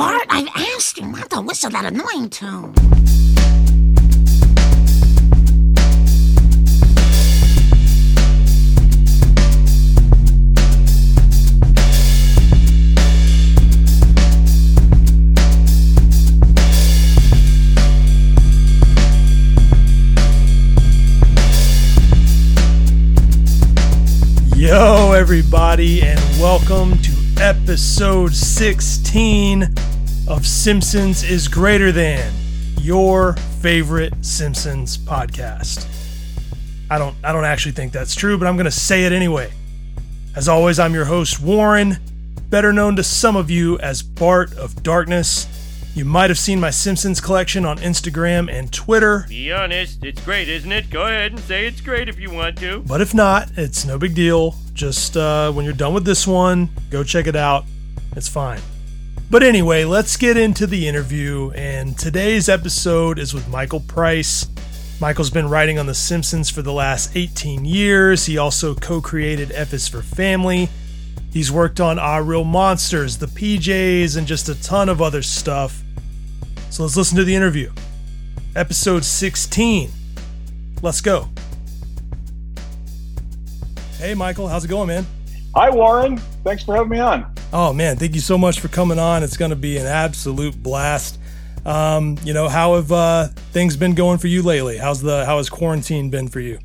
Bart, I've asked you not to whistle that annoying tune. Yo, everybody, and welcome to episode 16 of Simpsons is Greater Than, your favorite Simpsons podcast. I don't I don't actually think that's true, but I'm going to say it anyway. As always, I'm your host Warren, better known to some of you as Bart of Darkness. You might have seen my Simpsons collection on Instagram and Twitter. Be honest, it's great, isn't it? Go ahead and say it's great if you want to. But if not, it's no big deal. Just uh, when you're done with this one, go check it out. It's fine. But anyway, let's get into the interview. And today's episode is with Michael Price. Michael's been writing on The Simpsons for the last 18 years. He also co created F is for Family. He's worked on Our Real Monsters, The PJs, and just a ton of other stuff. So let's listen to the interview. Episode 16. Let's go. Hey, Michael, how's it going, man? Hi, Warren. Thanks for having me on. Oh, man, thank you so much for coming on. It's going to be an absolute blast. Um, you know, how have uh, things been going for you lately? How's the how has quarantine been for you?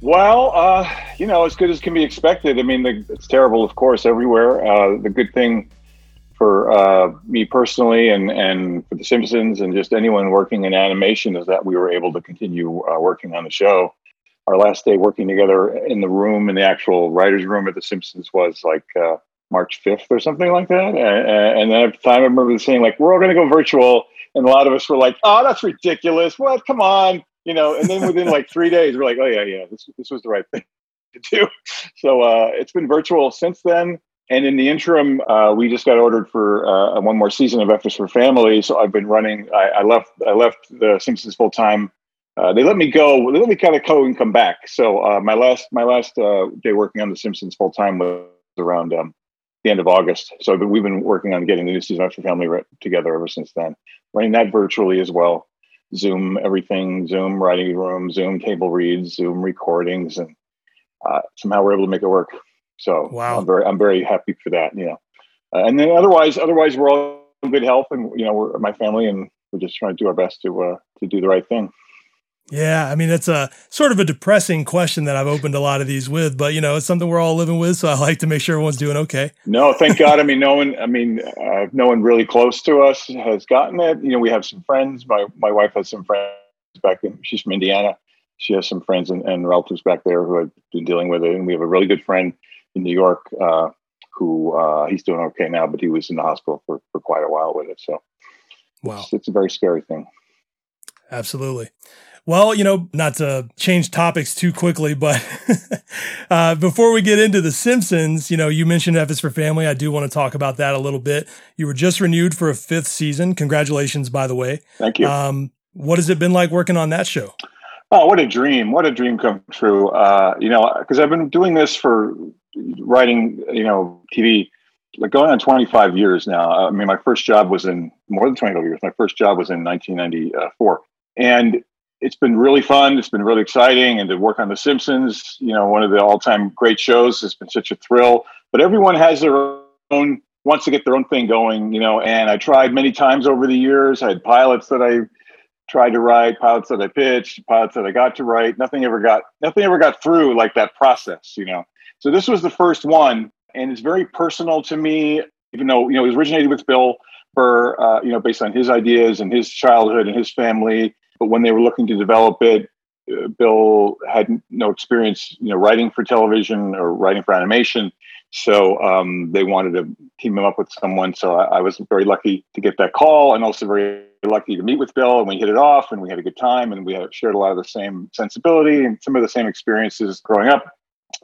Well, uh, you know, as good as can be expected. I mean, the, it's terrible, of course, everywhere. Uh, the good thing for uh, me personally and, and for The Simpsons and just anyone working in animation is that we were able to continue uh, working on the show. Our last day working together in the room, in the actual writer's room at The Simpsons, was like uh, March 5th or something like that. And, and then at the time, I remember saying, like, we're all going to go virtual. And a lot of us were like, oh, that's ridiculous. What? Come on you know, and then within like three days, we're like, oh yeah, yeah, this this was the right thing to do. So uh, it's been virtual since then. And in the interim, uh, we just got ordered for uh, one more season of F is for Family. So I've been running. I, I left. I left the Simpsons full time. Uh, they let me go. They let me kind of go and come back. So uh, my last my last uh, day working on the Simpsons full time was around um, the end of August. So we've been working on getting the new season of Family together ever since then. Running that virtually as well. Zoom everything, Zoom writing room, Zoom table reads, Zoom recordings, and uh, somehow we're able to make it work. So wow. I'm very I'm very happy for that. You know, uh, and then otherwise otherwise we're all in good health, and you know we're my family, and we're just trying to do our best to uh, to do the right thing. Yeah, I mean it's a sort of a depressing question that I've opened a lot of these with, but you know it's something we're all living with, so I like to make sure everyone's doing okay. No, thank God. I mean, no one. I mean, uh, no one really close to us has gotten it. You know, we have some friends. My my wife has some friends back in. She's from Indiana. She has some friends and, and relatives back there who have been dealing with it, and we have a really good friend in New York uh, who uh, he's doing okay now, but he was in the hospital for for quite a while with it. So, wow, it's, it's a very scary thing. Absolutely. Well, you know, not to change topics too quickly, but uh, before we get into The Simpsons, you know, you mentioned F is for Family. I do want to talk about that a little bit. You were just renewed for a fifth season. Congratulations, by the way. Thank you. Um, what has it been like working on that show? Oh, what a dream! What a dream come true. Uh, you know, because I've been doing this for writing, you know, TV, like going on 25 years now. I mean, my first job was in more than 25 years. My first job was in 1994, and it's been really fun. It's been really exciting, and to work on The Simpsons, you know, one of the all-time great shows, has been such a thrill. But everyone has their own wants to get their own thing going, you know. And I tried many times over the years. I had pilots that I tried to write, pilots that I pitched, pilots that I got to write. Nothing ever got nothing ever got through like that process, you know. So this was the first one, and it's very personal to me, even though you know it originated with Bill Burr, uh, you know, based on his ideas and his childhood and his family but when they were looking to develop it, uh, Bill had no experience, you know, writing for television or writing for animation. So um, they wanted to team him up with someone. So I, I, was very lucky to get that call, and also very lucky to meet with Bill. And we hit it off, and we had a good time, and we had shared a lot of the same sensibility and some of the same experiences growing up.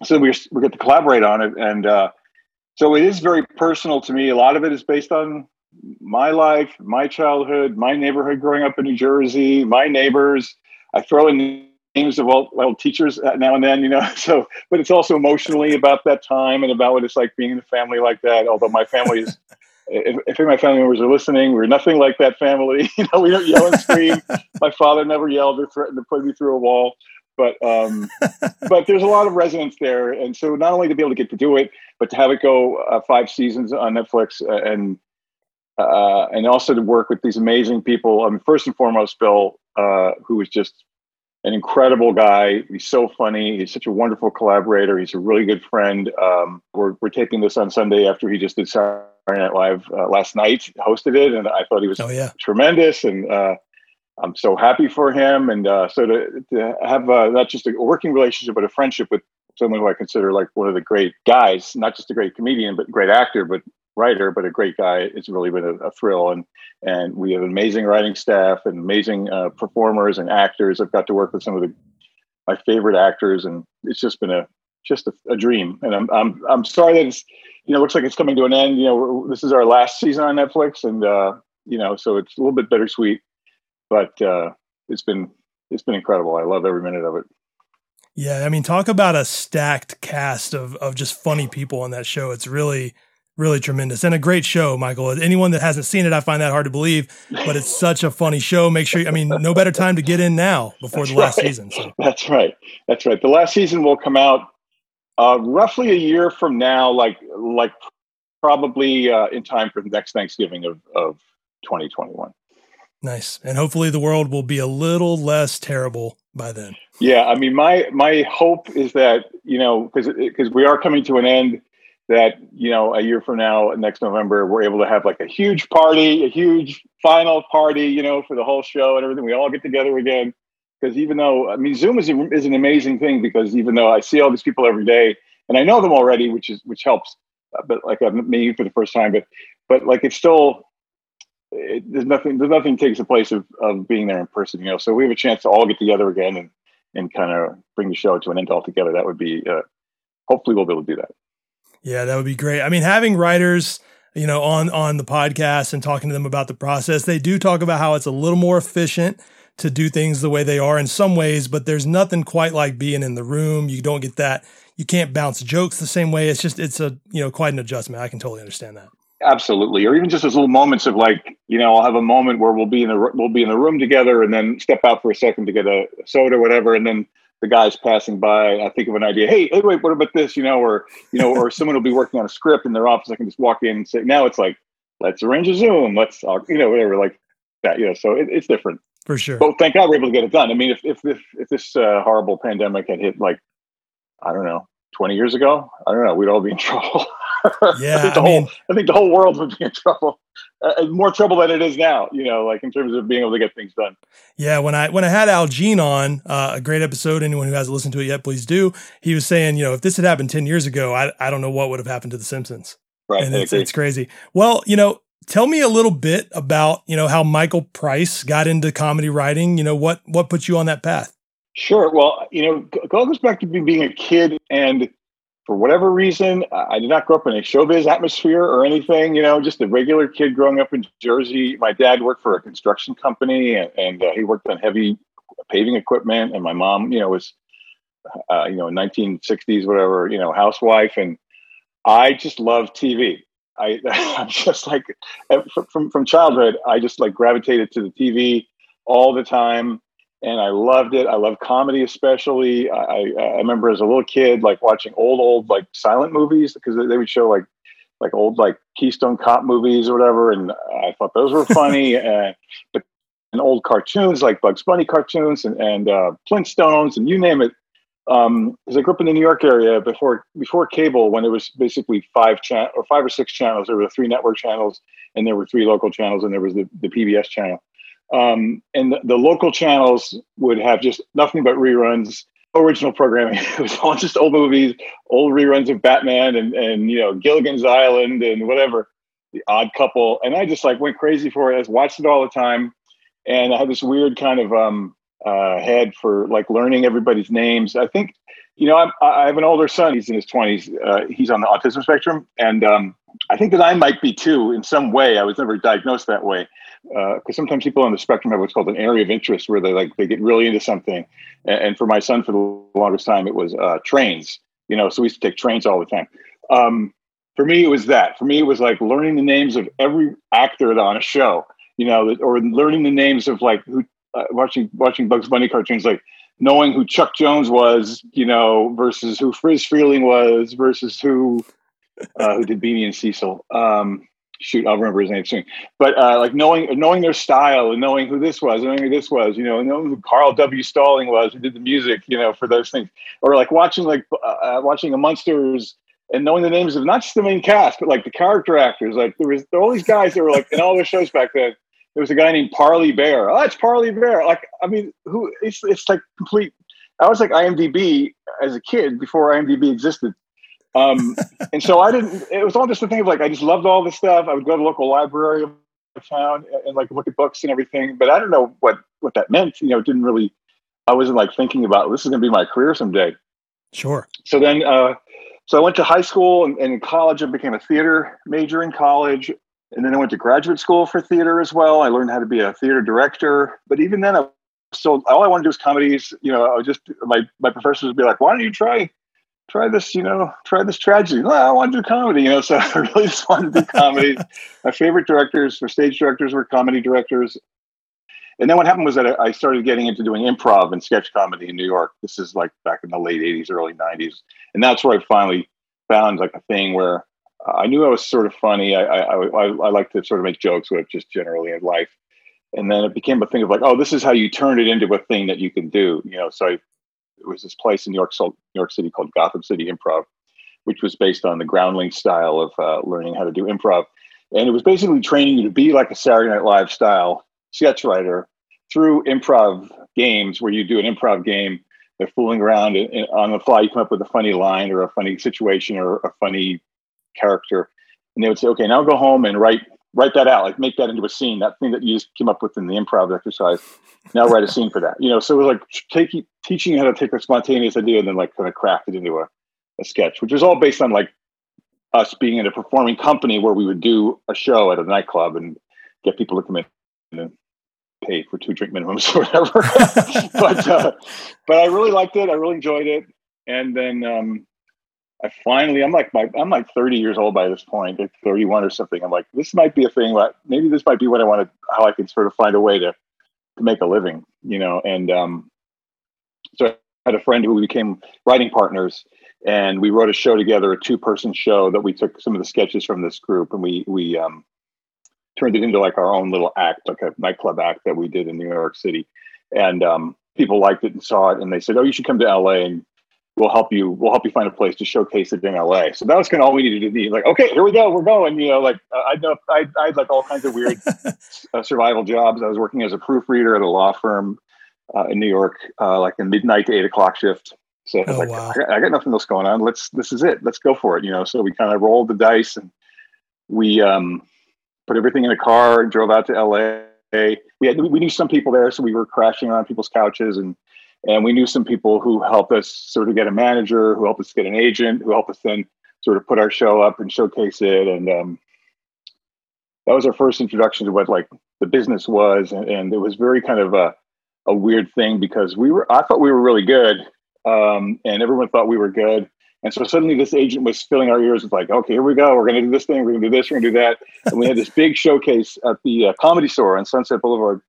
So we we get to collaborate on it, and uh, so it is very personal to me. A lot of it is based on my life, my childhood, my neighborhood growing up in New Jersey, my neighbors. I throw in names of old, old teachers now and then, you know. So, but it's also emotionally about that time and about what it's like being in a family like that. Although my family is if, if any of my family members are listening, we're nothing like that family. you know, we don't yell and scream. my father never yelled or threatened to put me through a wall. But um, but there's a lot of resonance there, and so not only to be able to get to do it, but to have it go uh, five seasons on Netflix, uh, and uh, and also to work with these amazing people. I mean, first and foremost, Bill, uh, who was just an incredible guy. He's so funny. He's such a wonderful collaborator. He's a really good friend. Um, we're we're taping this on Sunday after he just did Saturday Night Live uh, last night, hosted it, and I thought he was oh, yeah. tremendous. And uh, I'm so happy for him. And uh, so to to have uh, not just a working relationship, but a friendship with someone who I consider like one of the great guys, not just a great comedian, but great actor, but writer, but a great guy. It's really been a, a thrill, and and we have amazing writing staff and amazing uh, performers and actors. I've got to work with some of the my favorite actors, and it's just been a just a, a dream. And I'm I'm I'm sorry that it's you know looks like it's coming to an end. You know, this is our last season on Netflix, and uh, you know, so it's a little bit bittersweet, but uh, it's been it's been incredible. I love every minute of it. Yeah, I mean, talk about a stacked cast of of just funny people on that show. It's really really tremendous and a great show, Michael. Anyone that hasn't seen it, I find that hard to believe, but it's such a funny show. Make sure, I mean, no better time to get in now before That's the last right. season. So. That's right. That's right. The last season will come out uh, roughly a year from now, like like probably uh, in time for the next Thanksgiving of, of 2021. Nice, and hopefully the world will be a little less terrible by then. Yeah, I mean, my my hope is that you know because because we are coming to an end that you know a year from now next november we're able to have like a huge party a huge final party you know for the whole show and everything. We all get together again. Because even though i mean zoom is, a, is an amazing thing because even though i see all these people every day and i know them already which is which helps uh, but like i'm meeting you for the first time but but like it's still it, there's nothing there's nothing takes the place of, of being there in person you know? So we have a chance to all get together again and and kind of bring the show to an end altogether. That would be uh, hopefully we'll be able to do that yeah, that would be great. I mean, having writers, you know, on on the podcast and talking to them about the process, they do talk about how it's a little more efficient to do things the way they are in some ways, but there's nothing quite like being in the room. You don't get that. You can't bounce jokes the same way. It's just it's a, you know, quite an adjustment. I can totally understand that. Absolutely. Or even just those little moments of like, you know, I'll have a moment where we'll be in the we'll be in the room together and then step out for a second to get a soda whatever and then the guys passing by, I think of an idea. Hey, hey, wait, what about this? You know, or you know, or someone will be working on a script in their office. I can just walk in and say, now it's like, let's arrange a Zoom. Let's, you know, whatever, like that. You know, so it, it's different for sure. But thank God we're able to get it done. I mean, if if if, if this uh, horrible pandemic had hit like, I don't know, twenty years ago, I don't know, we'd all be in trouble. Yeah, I think the I whole mean, I think the whole world would be in trouble, uh, more trouble than it is now. You know, like in terms of being able to get things done. Yeah, when I when I had Al Jean on, uh, a great episode. Anyone who hasn't listened to it yet, please do. He was saying, you know, if this had happened ten years ago, I I don't know what would have happened to The Simpsons. Right, and it's it's crazy. Well, you know, tell me a little bit about you know how Michael Price got into comedy writing. You know what what put you on that path? Sure. Well, you know, it all goes back to me being a kid, and for whatever reason, I did not grow up in a showbiz atmosphere or anything. You know, just a regular kid growing up in Jersey. My dad worked for a construction company, and, and uh, he worked on heavy paving equipment, and my mom, you know, was, uh, you know, 1960s, whatever, you know, housewife, and I just love TV. I, I'm just like from from childhood. I just like gravitated to the TV all the time and I loved it. I love comedy, especially. I, I, I remember as a little kid, like watching old, old like silent movies because they would show like like old like Keystone Cop movies or whatever, and I thought those were funny. uh, but and old cartoons like Bugs Bunny cartoons and and uh, Flintstones and you name it. Um, because I grew up in the New York area before before cable, when it was basically five chan or five or six channels. There were three network channels, and there were three local channels, and there was the, the PBS channel um, and the, the, local channels would have just nothing but reruns original programming. It was all just old movies old reruns of batman and and you know gilligan's island and whatever the odd couple. And i just like went crazy for it. I watched it all the time. And i had this weird kind of um uh head for like learning everybody's names. I think you know I'm, i have an older son. He's in his 20s uh, he's on the autism spectrum. And um i think that i might be too in some way. I was never diagnosed that way because uh, sometimes people on the spectrum have what's called an area of interest where they like they get really into something and, and for my son for the longest time it was uh, trains you know so we used to take trains all the time um, for me, it was that. For me, it was like learning the names of every actor on a show, you know, or learning the names of like who uh, watching watching Bugs Bunny cartoons, like knowing who Chuck Jones was, you know, versus who Friz Freleng was, versus who uh, who did Beany and Cecil. Um, shoot, I'll remember his name soon. But uh, like knowing knowing their style and knowing who this was, knowing who this was, you know, knowing who Carl W. Stalling was, who did the music, you know, for those things, or like watching like uh, uh, watching a Munsters and knowing the names of not just the main cast, but like the character actors. Like there was there all these guys that were like in all the shows back then. There was a guy named Parley Baer. Oh, it's Parley Baer. Like I mean, who? It's it's like complete. I was like IMDb as a kid before IMDb existed. Um, and so I didn't, it was all just a thing of like, I just loved all this stuff. I would go to the local library of the town and, and like look at books and everything, but I don't know what, what that meant. You know, it didn't really, I wasn't like thinking about this is going to be my career someday. Sure. So then, uh, so I went to high school and, and in college, I became a theater major in college. And then I went to graduate school for theater as well. I learned how to be a theater director. But even then, I still all I wanted to do was comedies. You know, I was just my my professors would be like, "Why don't you try try this, you know, try this tragedy. Well, I want to do comedy, you know, so I really just wanted to do comedy. My favorite directors for stage directors were comedy directors. And then what happened was that I started getting into doing improv and sketch comedy in New York. This is like back in the late 80s, early 90s. And that's where I finally found like a thing where I knew I was sort of funny. I, I, I, I like to sort of make jokes with just generally in life. And then it became a thing of like, oh, this is how you turn it into a thing that you can do, you know. So I it was this place in New York, New York City called Gotham City Improv, which was based on the Groundling style of uh, learning how to do improv. And it was basically training you to be like a Saturday Night Live style sketch writer through improv games where you do an improv game. They're fooling around and, and on the fly. You come up with a funny line or a funny situation or a funny character. And they would say, okay, now go home and write write that out, like make that into a scene, that thing that you just came up with in the improv exercise. Now write a scene for that. You know, so it was like taking teaching how to take a spontaneous idea and then like kind of craft it into a, a sketch, which was all based on like us being in a performing company where we would do a show at a nightclub and get people to come in and pay for two drink minimums or whatever. but uh, but I really liked it. I really enjoyed it. And then um, I finally, I'm like, my, I'm like 30 years old by this point, like 31 or something. I'm like, this might be a thing. But maybe this might be what I want to, how I can sort of find a way to, to make a living, you know. And um, so I had a friend who became writing partners, and we wrote a show together, a two-person show that we took some of the sketches from this group, and we we um, turned it into like our own little act, like a nightclub act that we did in New York City. And um, people liked it and saw it, and they said, "Oh, you should come to LA and we'll help you we'll help you find a place to showcase it in LA. So that was kind of all we needed to be like, okay, here we go, we're going. You know, like uh, I know I I had like all kinds of weird uh, survival jobs. I was working as a proofreader at a law firm uh, in New York, uh, like a midnight to eight o'clock shift. So oh, like, wow. I, got, I, got, nothing else going on. Let's this is it. Let's go for it. You know, so we kind of rolled the dice and we um, put everything in a car and drove out to LA. We had we knew some people there, so we were crashing around people's couches and and we knew some people who helped us sort of get a manager, who helped us get an agent, who helped us then sort of put our show up and showcase it. And um, that was our first introduction to what like the business was. And, and, it was very kind of a, a weird thing because we were, I thought we were really good. Um, and everyone thought we were good. And so suddenly this agent was filling our ears with like, okay, here we go. We're going to do this thing. We're going to do this. We're going to do that. And we had this big showcase at the uh, comedy store on Sunset Boulevard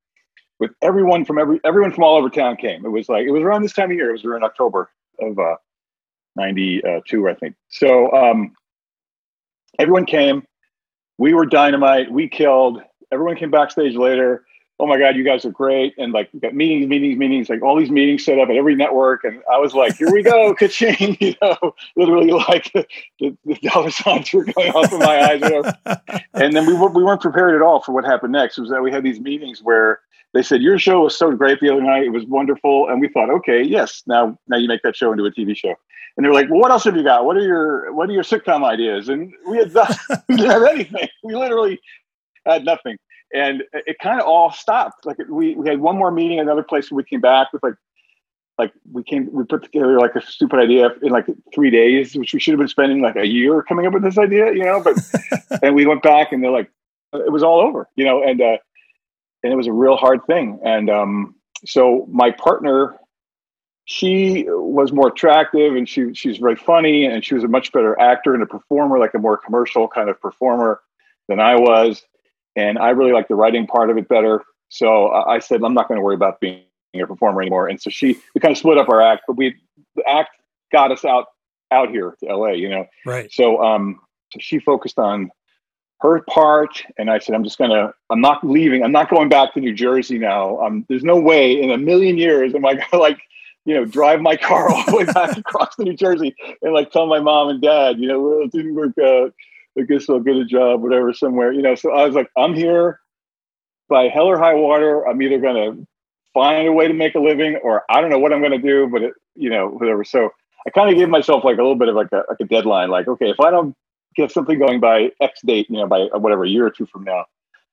with everyone from every everyone from all over town came. It was like it was around this time of year. It was around October of uh, '92, I think. So um, everyone came. We were dynamite. We killed. Everyone came backstage later. Oh my God, you guys are great! And like, we got meetings, meetings, meetings. Like all these meetings set up at every network, and I was like, "Here we go, ka-ching!" You know, literally like the, the dollar signs were going off in my eyes. You know? and then we were, we weren't prepared at all for what happened next. Was that we had these meetings where they said your show was so great the other night; it was wonderful, and we thought, okay, yes, now now you make that show into a TV show. And they're like, well, what else have you got? What are your what are your sitcom ideas? And we had we didn't have anything. We literally had nothing, and it kind of all stopped. Like we we had one more meeting, another place, and we came back with like like we came we put together like a stupid idea in like three days which we should have been spending like a year coming up with this idea you know but and we went back and they're like it was all over you know and uh and it was a real hard thing. And um, so my partner she was more attractive and she she's very funny and she was a much better actor and a performer, like a more commercial kind of performer than I was. And I really like the writing part of it better. So I said, I'm not going to worry about being a performer anymore. And so she, we kind of split up our act, but we, the act got us out, out here to LA, you know? Right. So, um, so she focused on her part. And I said, I'm just going to, I'm not leaving. I'm not going back to New Jersey now. Um, there's no way in a million years am I going to like, you know, drive my car all the way back across to New Jersey and like tell my mom and dad, you know, it didn't work out. I guess I'll get a job, whatever, somewhere, you know. So I was like, I'm here by hell or high water. I'm either going to find a way to make a living or I don't know what I'm going to do, but it, you know, whatever. So I kind of gave myself like a little bit of like a, like a deadline, like, okay, if I don't get something going by X date, you know, by whatever, a year or two from now,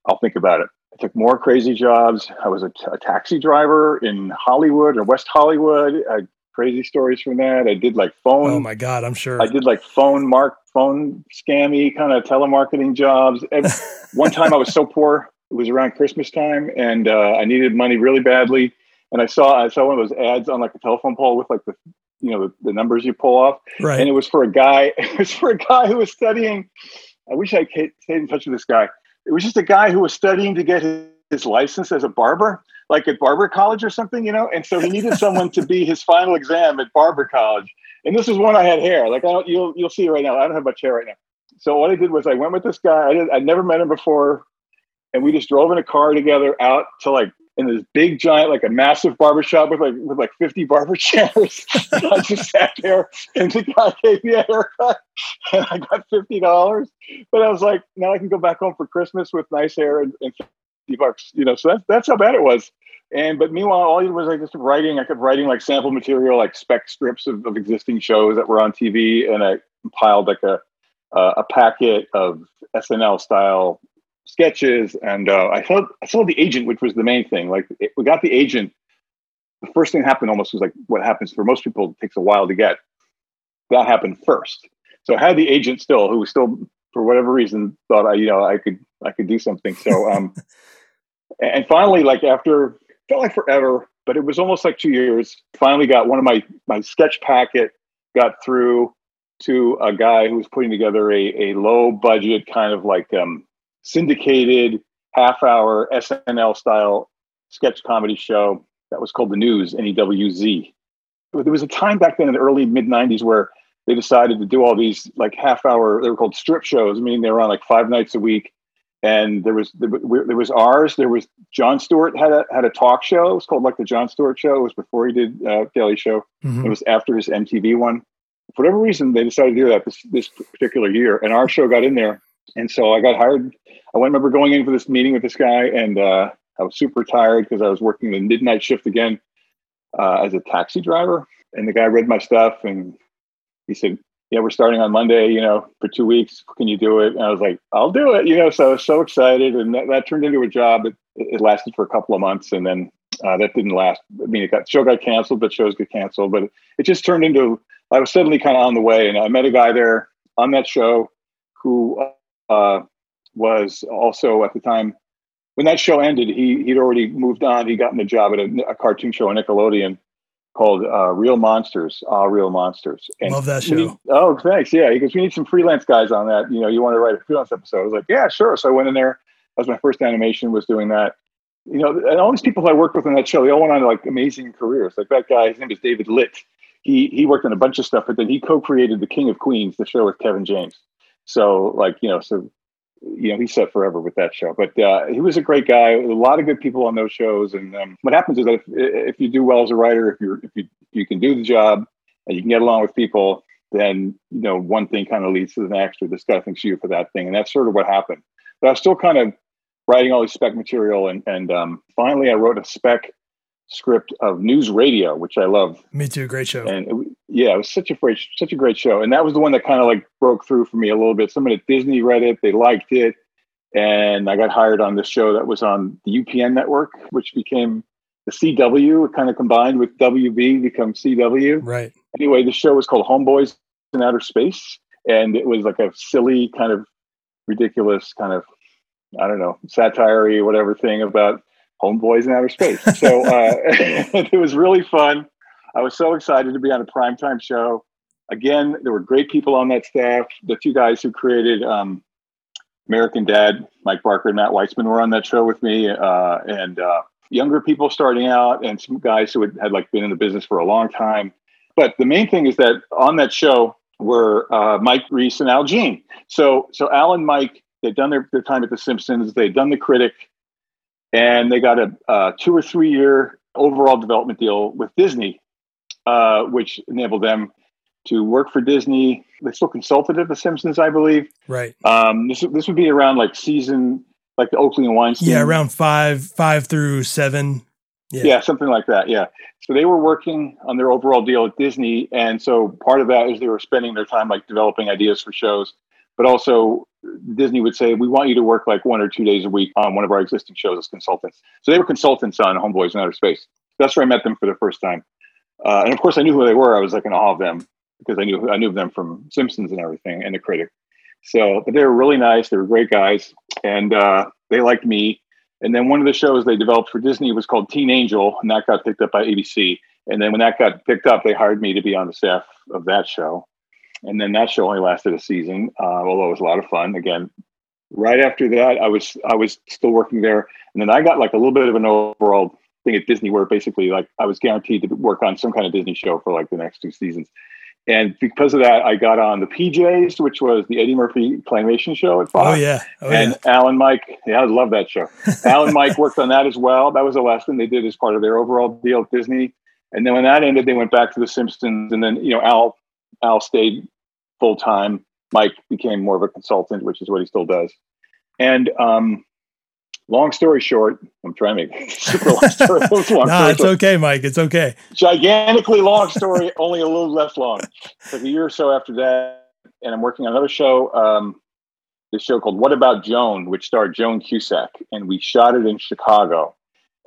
I'll think about it. I took more crazy jobs. I was a, t- a taxi driver in Hollywood or West Hollywood. I crazy stories from that. I did like phone. Oh my God, I'm sure. I did like phone mark, phone scammy kind of telemarketing jobs. One time I was so poor, it was around Christmas time and uh, I needed money really badly. And I saw, I saw one of those ads on like a telephone pole with like the, you know, the, the numbers you pull off. right. And it was for a guy, it was for a guy who was studying. I wish I stayed in touch with this guy it was just a guy who was studying to get his, his license as a barber, like at barber college or something, you know. And so he needed someone to be his final exam at barber college. And this is when I had hair. Like I don't, you'll you'll see right now. I don't have much hair right now. So what I did was I went with this guy. I did, I'd never met him before, and we just drove in a car together out to like in this big giant, like a massive barber shop with like with like 50 barber chairs. I just sat there and the guy gave me a haircut and I got $50. But I was like, now I can go back home for Christmas with nice hair and, and 50 bucks, you know, so that's, that's how bad it was. And, but meanwhile, all I did was like just writing, I kept writing like sample material, like spec strips of, of existing shows that were on TV. And I compiled like a, uh, a packet of SNL style sketches, and uh, I saw I saw the agent, which was the main thing. Like it, we got the agent. The first thing that happened almost was like what happens for most people it takes a while to get. That happened first. So I had the agent still, who was still for whatever reason thought I you know I could I could do something. So um, and finally, like after felt like forever, but it was almost like two years. Finally, got one of my my sketch packet got through to a guy who was putting together a, a low budget kind of like um, syndicated half hour SNL style sketch comedy show that was called The News, NEWZ. There was a time back then in the early mid 90s where they decided to do all these like half hour, they were called strip shows. I mean, they were on like five nights a week. And there was there was ours. There was Jon Stewart had a had a talk show. It was called like the Jon Stewart Show. It was before he did uh, Daily Show. Mm-hmm. It was after his MTV one. For whatever reason, they decided to do that this this particular year, and our show got in there. And so I got hired. I remember going in for this meeting with this guy, and uh, I was super tired because I was working the midnight shift again uh, as a taxi driver. And the guy read my stuff, and he said, "Yeah, we're starting on Monday. You know, for two weeks. Can you do it?" And I was like, "I'll do it." You know, so I was so excited, and that, that turned into a job. It, it, lasted for a couple of months, and then uh, that didn't last. I mean, it got show got canceled, but shows get canceled. But it, it just turned into I was suddenly kind of on the way, and I met a guy there on that show who uh, was also at the time when that show ended. He he'd already moved on. He gotten a job at a, a cartoon show on Nickelodeon called uh, Real Monsters. Ah, Real Monsters. And Love that show. Need, oh, thanks. Yeah, he goes. We need some freelance guys on that. You know, you want to write a freelance episode? I was like, yeah, sure. So I went in there. That was my first animation. Was doing that. You know, and all these people I worked with on that show, they all went on like amazing careers. Like that guy, his name is David Litt. He he worked on a bunch of stuff, but then he co-created The King of Queens, the show with Kevin James. So like, you know, so, you know, he's set forever with that show, but uh, he was a great guy. A lot of good people on those shows. And um, what happens is that if, if you do well as a writer, if you're, if you, you can do the job and you can get along with people, then, you know, one thing kind of leads to the next, or this guy thinks you for that thing. And that's sort of what happened. But I was still kind of writing all this spec material. And, and um, finally I wrote a spec script of News Radio, which I love. Me too. Great show. And it, yeah, it was such a great, such a great show. And that was the one that kind of like broke through for me a little bit. Someone at Disney read it, they liked it, and I got hired on this show that was on the UPN network, which became the CW. It kind of combined with WB, become CW. Right. Anyway, the show was called Homeboys in Outer Space, and it was like a silly kind of ridiculous kind of I don't know satire whatever thing about homeboys in outer space. So uh, it was really fun. I was so excited to be on a primetime show. Again, there were great people on that staff. The two guys who created um, American Dad, Mike Barker and Matt Weitzman, were on that show with me, uh, and uh, younger people starting out, and some guys who had, had like been in the business for a long time. But the main thing is that on that show were uh, Mike Reiss and Al Jean. So, so Al and Mike, they'd done their, their time at The Simpsons. They'd done The Critic, and they got a, a two or three year overall development deal with Disney, uh, which enabled them to work for Disney. They still consulted at The Simpsons, I believe. Right. Um, this this would be around like season like the Oakley and Weinstein. Yeah, around five five through seven. Yeah. yeah, something like that. Yeah. So they were working on their overall deal at Disney, and so part of that is they were spending their time like developing ideas for shows, but also Disney would say, "We want you to work like one or two days a week on one of our existing shows as consultants." So they were consultants on Homeboys in Outer Space. That's where I met them for the first time, uh, and of course I knew who they were. I was like in awe of them because I knew I knew them from Simpsons and everything, and the critic. So, but they were really nice. They were great guys, and uh, they liked me. And then one of the shows they developed for Disney was called Teen Angel, and that got picked up by ABC. And then when that got picked up, they hired me to be on the staff of that show. And then that show only lasted a season, uh, although it was a lot of fun. Again, right after that, I was I was still working there, and then I got like a little bit of an overall thing at Disney, where basically like I was guaranteed to work on some kind of Disney show for like the next two seasons. And because of that, I got on the PJs, which was the Eddie Murphy claymation show at Fox. Oh yeah, oh, and yeah. Alan Mike, yeah, I love that show. Alan Mike worked on that as well. That was the last thing they did as part of their overall deal at Disney. And then when that ended, they went back to the Simpsons, and then you know Al Al stayed full time. Mike became more of a consultant, which is what he still does. And um, long story short, I'm trying to make super long story. long nah, it's okay, Mike. It's okay. Gigantically long story, only a little less long. Like a year or so after that, and I'm working on another show. Um, this show called What About Joan, which starred Joan Cusack, and we shot it in Chicago.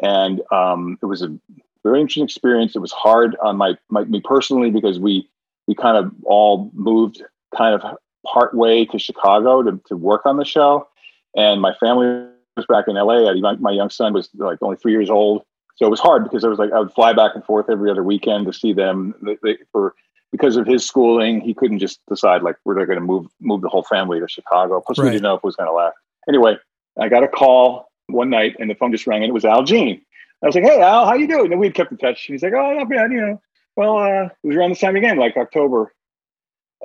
And um, it was a very interesting experience. It was hard on my, my me personally because we we kind of all moved kind of part way to Chicago to, to work on the show, and my family was back in LA. I, my young son was like only three years old, so it was hard because I was like I would fly back and forth every other weekend to see them. They, they, for because of his schooling, he couldn't just decide like we're going to move move the whole family to Chicago. Plus, right. we didn't know if it was going to last. Anyway, I got a call one night, and the phone just rang, and it was Al Jean. I was like, "Hey, Al, how you doing?" And we'd kept in touch. And he's like, "Oh, not bad, you know." Well, uh, it was around this time again, like October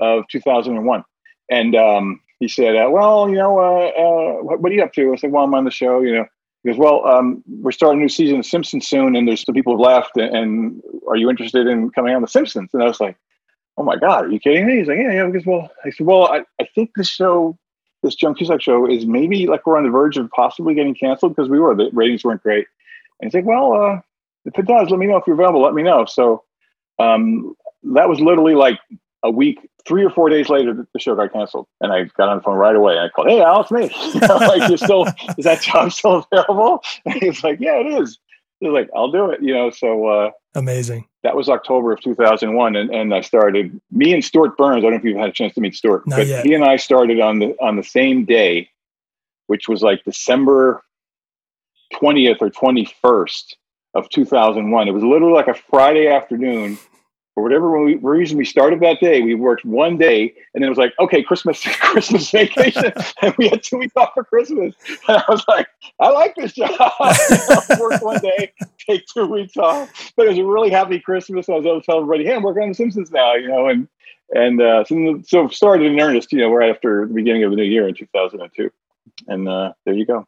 of 2001, and um, he said, uh, "Well, you know, uh, uh, what, what, are you up to?" I said, "Well, I'm on the show." You know, he goes, "Well, um, we're starting a new season of Simpsons soon, and there's some people who've left, and, and, are you interested in coming on the Simpsons?" And I was like, "Oh my god, are you kidding me?" He's like, "Yeah, yeah." Because well, I said, "Well, I, I think this show, this Joan Cusack show, is maybe like we're on the verge of possibly getting canceled because we were the ratings weren't great." And he's like, "Well, uh, if it does, let me know if you're available. Let me know." So um, that was literally like a week, three or four days later, the show got canceled, and I got on the phone right away. And I called, "Hey, Al, it's me. you know, like, you're still is that job still available?" And he's like, "Yeah, it is." He's like, "I'll do it." You know, so uh, amazing. That was October of 2001, and, and I started. Me and Stewart Burns. I don't know if you've had a chance to meet Stewart, Not but yet. he and I started on the on the same day, which was like December 20th or 21st of 2001. It was literally like a Friday afternoon. For whatever reason we started that day we worked one day and then it was like okay christmas christmas vacation and we had two weeks off for christmas. And i was like i like this job. Work one day take two weeks off. But it was a really happy christmas. I was able to tell everybody hey i'm working on the simpsons now you know and and uh, so, so started in earnest you know right after the beginning of the new year in 2002 and uh, there you go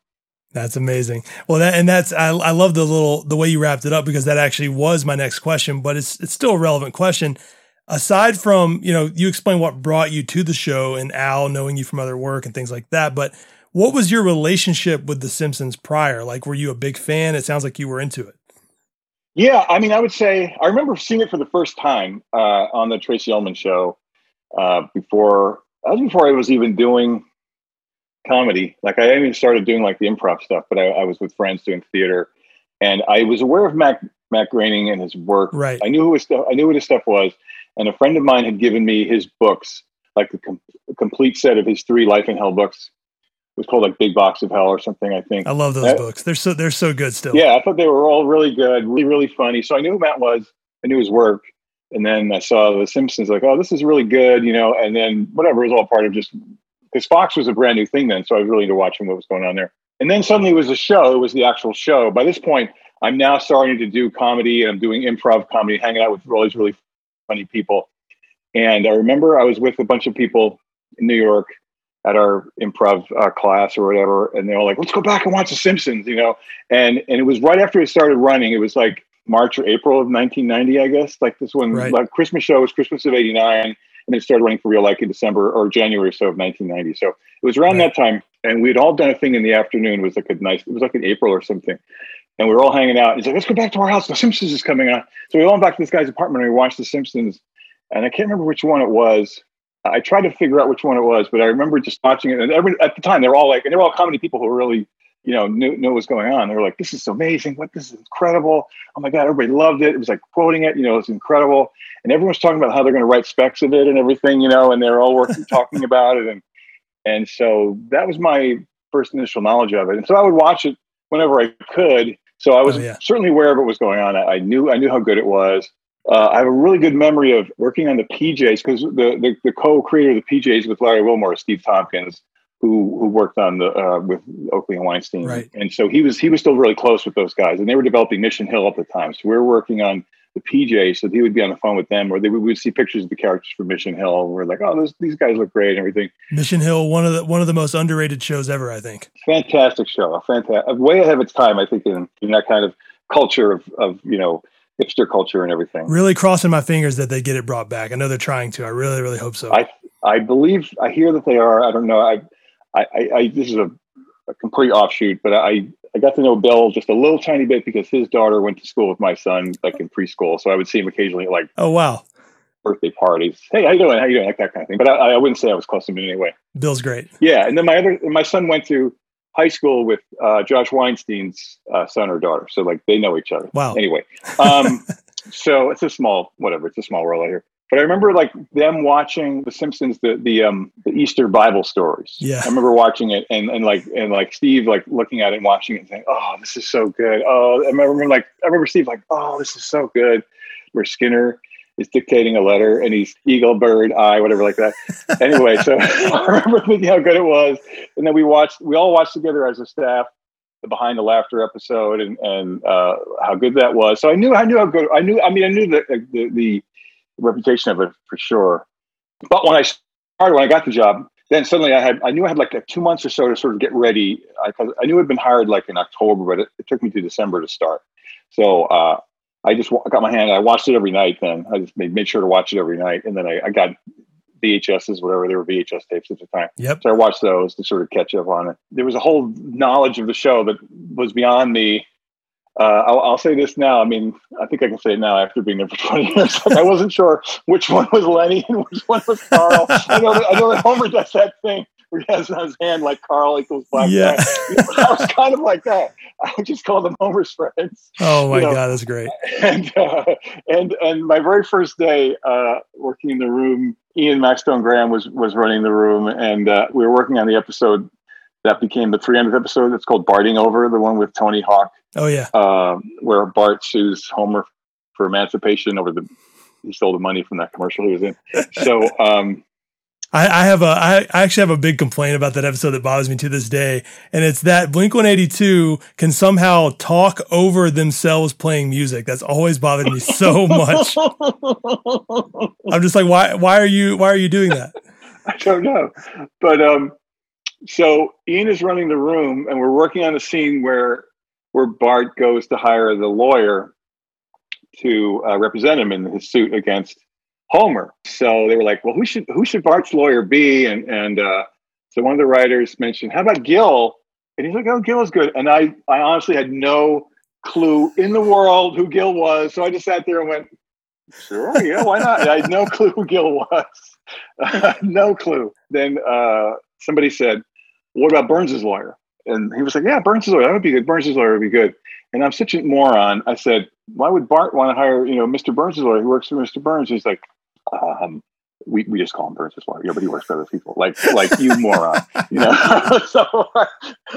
that's amazing. Well, that and that's I, I love the little the way you wrapped it up because that actually was my next question, but it's it's still a relevant question. Aside from you know you explain what brought you to the show and Al knowing you from other work and things like that, but what was your relationship with The Simpsons prior? Like, were you a big fan? It sounds like you were into it. Yeah, I mean, I would say I remember seeing it for the first time uh, on the Tracey Ullman show uh, before. That was before I was even doing comedy. Like I even started doing like the improv stuff, but I, I, was with friends doing theater, and I was aware of Matt Matt Groening and his work. Right. I knew who his stuff. I knew what his stuff was, and a friend of mine had given me his books, like the com- complete set of his three Life in Hell books. It was called like Big Box of Hell or something. I think. I love those uh, books. They're so they're so good still. Yeah, I thought they were all really good, really really funny. So I knew who Matt was. I knew his work, and then I saw The Simpsons. Like, oh, this is really good, you know. And then whatever it was all part of just because Fox was a brand new thing then, so I was really into watching what was going on there. And then suddenly it was a show. It was the actual show. By this point, I'm now starting to do comedy and I'm doing improv comedy, hanging out with all these really funny people. And I remember I was with a bunch of people in New York at our improv uh, class or whatever, and they were like, "Let's go back and watch The Simpsons," you know. And and it was right after it started running. It was like March or April of 1990, I guess. Like this one, Right. like Christmas show was Christmas of '89, and it started running for real like in December or January or so of 1990. So it was around Right. that time, and we'd all done a thing in the afternoon. It was like a nice. It was like in April or something. And we were all hanging out. He's like, let's go back to our house. The Simpsons is coming on. So we all went back to this guy's apartment and we watched The Simpsons. And I can't remember which one it was. I tried to figure out which one it was, but I remember just watching it. And every, at the time, they were all like, and they were all comedy people who were really, you know, knew, knew what was going on. They were like, this is amazing. What this is incredible. Oh my God, everybody loved it. It was like quoting it, you know, it's incredible. And everyone's talking about how they're going to write specs of it and everything, you know, and they're all working, talking about it. And, and so that was my first initial knowledge of it. And so I would watch it whenever I could. So I was Oh, yeah. certainly aware of what was going on. I, I knew I knew how good it was. Uh, I have a really good memory of working on the PJs because the, the the co-creator of the PJs with Larry Wilmore, Steve Tompkins, who who worked on the uh, with Oakley and Weinstein, Right. and so he was he was still really close with those guys, and they were developing Mission Hill at the time. So we were working on the PJ, so he would be on the phone with them, or they would, we would see pictures of the characters from Mission Hill. And we're like, oh, those, these guys look great and everything. Mission Hill, one of the one of the most underrated shows ever, I think. fantastic show a fantastic way ahead of its time i think in, in that kind of culture of, of you know hipster culture and everything Really crossing my fingers that they get it brought back. I know they're trying to. I really, really hope so. I- i believe i hear that they are i don't know i i, I, I this is a, a complete offshoot but i i got to know bill just a little tiny bit because his daughter went to school with my son like in preschool so i would see him occasionally at like oh wow, birthday parties hey how you doing how you doing like that kind of thing but i, I wouldn't say i was close to him in any way Bill's great. Yeah, and then my other my son went to high school with uh, Josh Weinstein's uh, son or daughter, so like they know each other. Wow. Anyway, um, so it's a small whatever. It's a small world out here. But I remember like them watching The Simpsons, the the um the Easter Bible stories. Yeah. I remember watching it and and like and like Steve like looking at it and watching it and saying, "Oh, this is so good." Oh, I remember like I remember Steve like, "Oh, this is so good." Where Skinner is dictating a letter and he's eagle, bird, eye, whatever like that. anyway, so I remember thinking how good it was, and then we watched. We all watched together as a staff the behind the laughter episode and and uh, how good that was. So I knew I knew how good I knew. I mean, I knew the the, the reputation of it for sure. But when I started, when I got the job, then suddenly I had I knew I had like a two months or so to sort of get ready. I, I knew I'd been hired like in October, but it, it took me to December to start. So uh, I just got my hand. I watched it every night. Then I just made, made sure to watch it every night, and then I, I got VHSs, whatever they were VHS tapes at the time. Yep. So I watched those to sort of catch up on it. There was a whole knowledge of the show that was beyond me. Uh, I'll, I'll say this now. I mean, I think I can say it now after being there for 20 years. I wasn't sure which one was Lenny and which one was Carl. I know that, I know that Homer does that thing where he has on his hand like Carl equals black. Yeah. I was kind of like that. I just call them Homer's friends Oh my You know, god, that's great. and uh, and and my very first day uh, working in the room, Ian Maxtone Graham was was running the room, and uh, we were working on the episode that became the 300th episode. It's called Barting Over, the one with Tony Hawk, Oh yeah. um, where Bart sues Homer for emancipation over the he stole the money from that commercial he was in. So um, I, I have a I, I actually have a big complaint about that episode that bothers me to this day, and it's that Blink One Eighty Two can somehow talk over themselves playing music. That's always bothered me so much. I'm just like, why why are you why are you doing that? I don't know. But um, so Ian is running the room, and we're working on a scene where where Bart goes to hire the lawyer to uh, represent him in his suit against Homer. So they were like, "Well, who should who should Bart's lawyer be?" And and uh, so one of the writers mentioned, "How about Gil?" And he's like, "Oh, Gil is good." And I I honestly had no clue in the world who Gil was, so I just sat there and went, "Sure, yeah, why not?" I had no clue who Gil was. no clue. Then uh, somebody said, "What about Burns's lawyer?" And he was like, "Yeah, Burns's lawyer. That would be good. Burns's lawyer would be good." And I'm such a moron. I said, "Why would Bart want to hire, you know, Mr. Burns's lawyer who works for Mr. Burns?" He's like, um, "We we just call him Burns's lawyer. Yeah, but he works for other people. Like like you moron, you know." so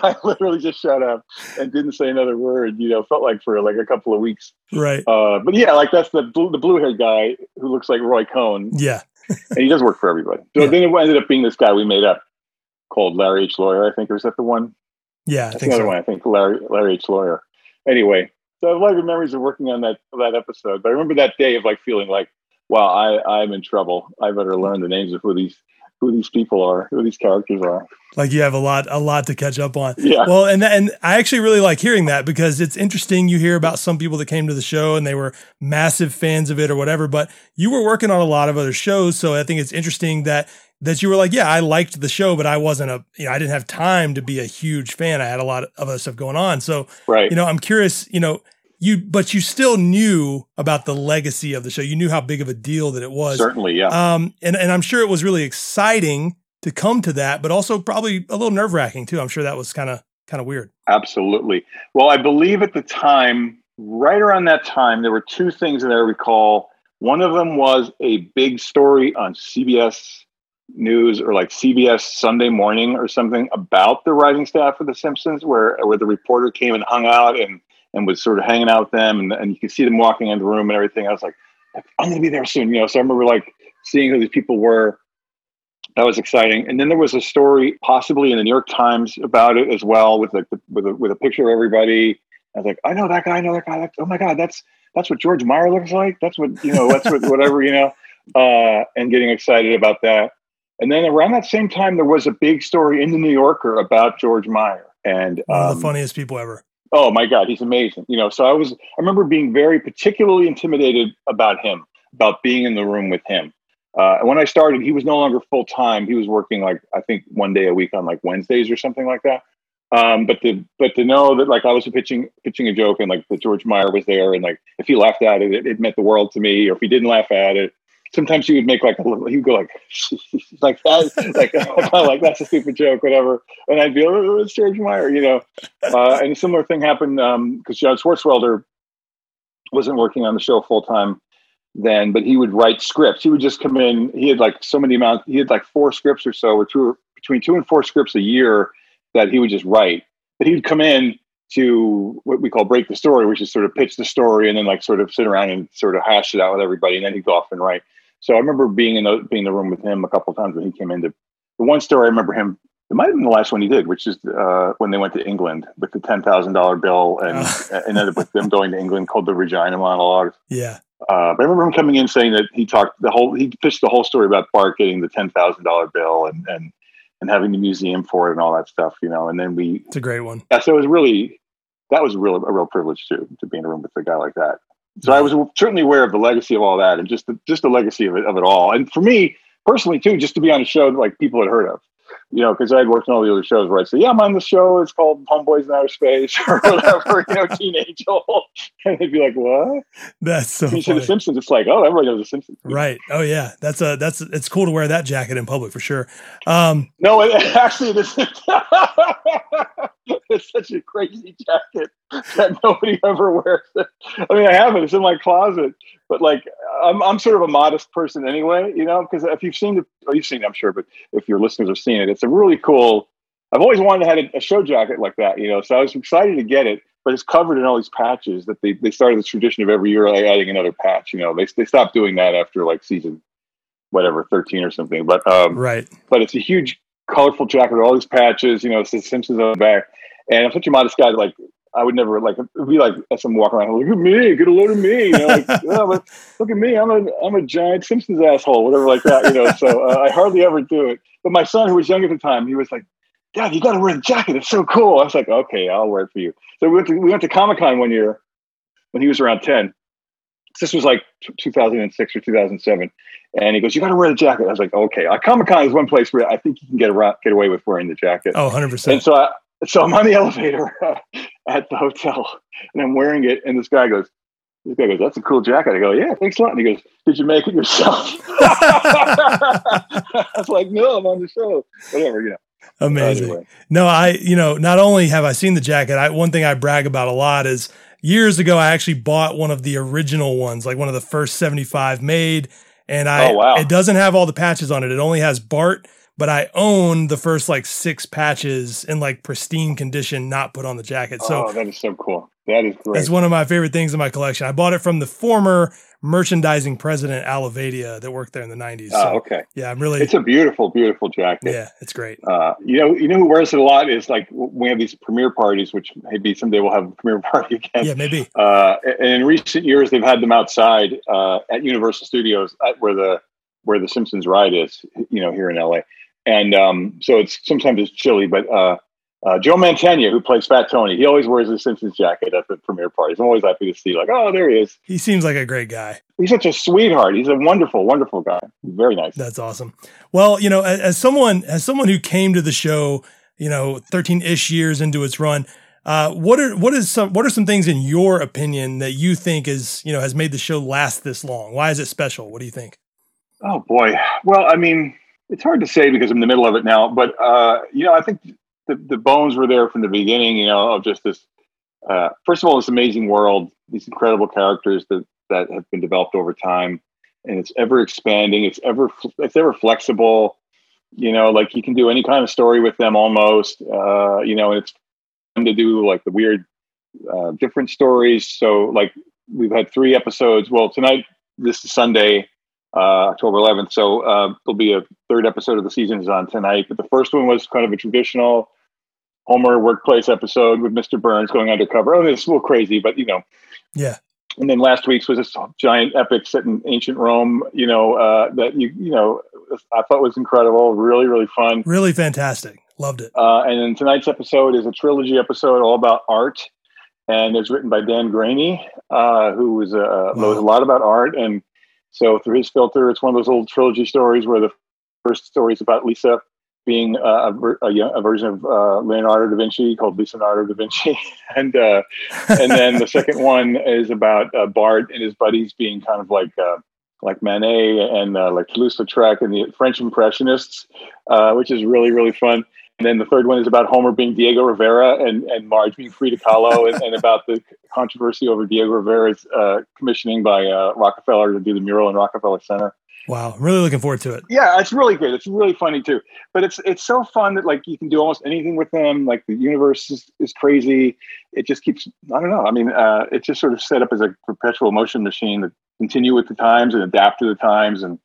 I literally just shut up and didn't say another word. You know, felt like for like a couple of weeks. Right. Uh, but yeah, like that's the blue, the blue haired guy who looks like Roy Cohn, Yeah. and he does work for everybody. So Yeah. then it ended up being this guy we made up called Larry H. Lawyer. I think or was that the one? Yeah. I That's think another so. one. I think Larry Larry H. Lawyer. Anyway, so I have a lot of memories of working on that that episode. But I remember that day of like feeling like, wow, I I'm in trouble. I better learn the names of who these who these people are, who these characters are. Like you have a lot, a lot to catch up on. Yeah. Well, and and I actually really like hearing that because it's interesting. You hear about some people that came to the show and they were massive fans of it or whatever, but you were working on a lot of other shows, so I think it's interesting that that you were like, yeah, I liked the show, but I wasn't a, you know, I didn't have time to be a huge fan. I had a lot of other stuff going on, so Right. you know, I'm curious, you know. You, but you still knew about the legacy of the show. You knew how big of a deal that it was. Certainly, yeah. Um, and, and I'm sure it was really exciting to come to that, but also probably a little nerve wracking too. I'm sure that was kind of kind of weird. Absolutely. Well, I believe at the time, right around that time, there were two things that I recall. One of them was a big story on CBS News or like CBS Sunday Morning or something about the writing staff of The Simpsons, where where the reporter came and hung out and and was sort of hanging out with them, and, and you could see them walking in the room and everything. I was like, I'm going to be there soon, you know. So I remember like seeing who these people were. That was exciting. And then there was a story, possibly in the New York Times, about it as well, with like the, with a, with a picture of everybody. I was like, I know that guy. I know that guy. That's, oh my god, that's that's what George Meyer looks like. That's what you know. That's what whatever you know. Uh, and getting excited about that. And then around that same time, there was a big story in the New Yorker about George Meyer. And One of um, the funniest people ever. Oh my god he's amazing you know so i was i remember being very particularly intimidated about him about being in the room with him. Uh, when i started he was no longer full-time. He was working like i think one day a week on like wednesdays or something like that. Um, but to but to know that like i was pitching pitching a joke and like that george meyer was there and like if he laughed at it, it it meant the world to me. Or if he didn't laugh at it sometimes he would make like a little he would go like like that like like that's a stupid joke whatever and I'd be, oh, it's George Meyer, you know. Uh, and a similar thing happened because John Swartzwelder wasn't working on the show full time then, but he would write scripts. He would just come in. He had like so many amounts. He had like four scripts or so, or two, between two and four scripts a year that he would just write. But he would come in to what we call break the story, which is sort of pitch the story and then like sort of sit around and sort of hash it out with everybody, and then he'd go off and write. So I remember being in the being in the room with him a couple of times when he came into the one story. I remember him it might have been the last one he did, which is uh, when they went to England with the ten thousand dollar bill, and, and ended up with them going to England called the Regina monologue. Yeah. Uh, but I remember him coming in saying that he talked the whole he pitched the whole story about Bart getting the ten thousand dollar bill and and and having the museum for it and all that stuff, you know. And then we It's a great one. yeah, so it was really that was a real a real privilege to to be in a room with a guy like that. So I was certainly aware of the legacy of all that and just the, just the legacy of it of it all. And for me personally too, just to be on a show that like people had heard of, you know, because I had worked on all the other shows where I'd say, "Yeah, I'm on the show. It's called Homeboys in Outer Space or whatever," you know, Teen Angel, and they'd be like, "What?" That's so you say The. Simpsons, it's like, "Oh, everybody knows The Simpsons." Right. Oh yeah. That's a that's it's cool to wear that jacket in public for sure. Um No, it, actually, this it's such a crazy jacket that nobody ever wears. It. I mean, I have it; it's in my closet. But like, I'm I'm sort of a modest person anyway, you know. Because if you've seen the, you've seen it, I'm sure. But if your listeners have seen it, it's a really cool. I've always wanted to have a, a show jacket like that, you know. So I was excited to get it, but it's covered in all these patches that they they started this tradition of every year like, adding another patch. You know, they they stopped doing that after like season whatever 13 or something. But um, right. but it's a huge, colorful jacket with all these patches. You know, it says Simpsons on the back. And I'm such a modest guy. Like, I would never like it'd be like I'm walking around. Look at me, get a load of me. You know, like, oh, but look at me. I'm a I'm a giant Simpsons asshole, whatever like that. You know, so uh, I hardly ever do it. But my son, who was young at the time, he was like, "Dad, you got to wear the jacket. It's so cool." I was like, "Okay, I'll wear it for you." So we went to we went to Comic Con one year when he was around ten. This was like 2006 or 2007. And he goes, "You got to wear the jacket." I was like, "Okay." Uh, Comic Con is one place where I think you can get around, get away with wearing the jacket. Oh, 100%. And so, I, so I'm on the elevator at the hotel, and I'm wearing it. And this guy goes, "This guy goes, that's a cool jacket." I go, "Yeah, thanks a lot." And he goes, "Did you make it yourself?" I was like, "No, I'm on the show." Whatever, you know. Amazing. Anyway. No, I, you know, not only have I seen the jacket, I one thing I brag about a lot is years ago I actually bought one of the original ones, like one of the first 75 made, and I Oh, wow. it doesn't have all the patches on it. It only has Bart, but I own the first like six patches in like pristine condition, not put on the jacket. So oh, that is so cool. That is great. It's one of my favorite things in my collection. I bought it from the former merchandising president Alavedia that worked there in the 90s. So, oh, okay. Yeah, I'm really. It's a beautiful, beautiful jacket. Yeah, it's great. Uh, you know, you know who wears it a lot is like we have these premiere parties, which maybe someday we'll have a premiere party again. Yeah, maybe. Uh, and in recent years, they've had them outside uh, at Universal Studios, where the where the Simpsons ride is. You know, here in LA, and um, so it's sometimes it's chilly, but uh, uh, Joe Mantegna, who plays Fat Tony, he always wears a Simpsons jacket at the premiere parties. I'm always happy to see, like, oh, there he is. He seems like a great guy. He's such a sweetheart. He's a wonderful, wonderful guy. Very nice. That's awesome. Well, you know, as, as someone as someone who came to the show, you know, 13 ish years into its run, uh, what are what is some what are some things in your opinion that you think is you know has made the show last this long? Why is it special? What do you think? Oh boy. Well, I mean, it's hard to say because I'm in the middle of it now, but uh, you know, I think the, the bones were there from the beginning, you know, of just this. Uh, first of all, this amazing world, these incredible characters that that have been developed over time, and it's ever expanding. It's ever it's ever flexible. You know, like you can do any kind of story with them almost. Uh, you know, and it's fun to do like the weird, uh, different stories. So, like we've had three episodes. Well, tonight, this is Sunday uh, October 11th. So uh, there'll be a third episode of the season is on tonight. But the first one was kind of a traditional Homer workplace episode with Mr. Burns going undercover. Oh, it's a little crazy, but you know. Yeah. And then last week's was this giant epic set in ancient Rome. You know uh, that you you know I thought was incredible, really really fun, really fantastic. Loved it. Uh, and then tonight's episode is a trilogy episode all about art, and it's written by Dan Greaney, uh, who was uh, knows a lot about art and so through his filter, it's one of those old trilogy stories where the first story is about Lisa being uh, a, a, a, version of uh, Leonardo da Vinci called Lisa Leonardo da Vinci, and uh, and then the second one is about uh, Bart and his buddies being kind of like uh, like Manet and uh, like Toulouse-Lautrec and the French Impressionists, which is really really fun. And then the third one is about Homer being Diego Rivera and, and Marge being Frida Kahlo and, and about the controversy over Diego Rivera's uh, commissioning by uh, Rockefeller to do the mural in Rockefeller Center. Wow, I'm really looking forward to it. Yeah, it's really great. It's really funny too. But it's it's so fun that like you can do almost anything with them. Like the universe is, is crazy. It just keeps I don't know. I mean, uh, it's just sort of set up as a perpetual motion machine that continue with the times and adapt to the times and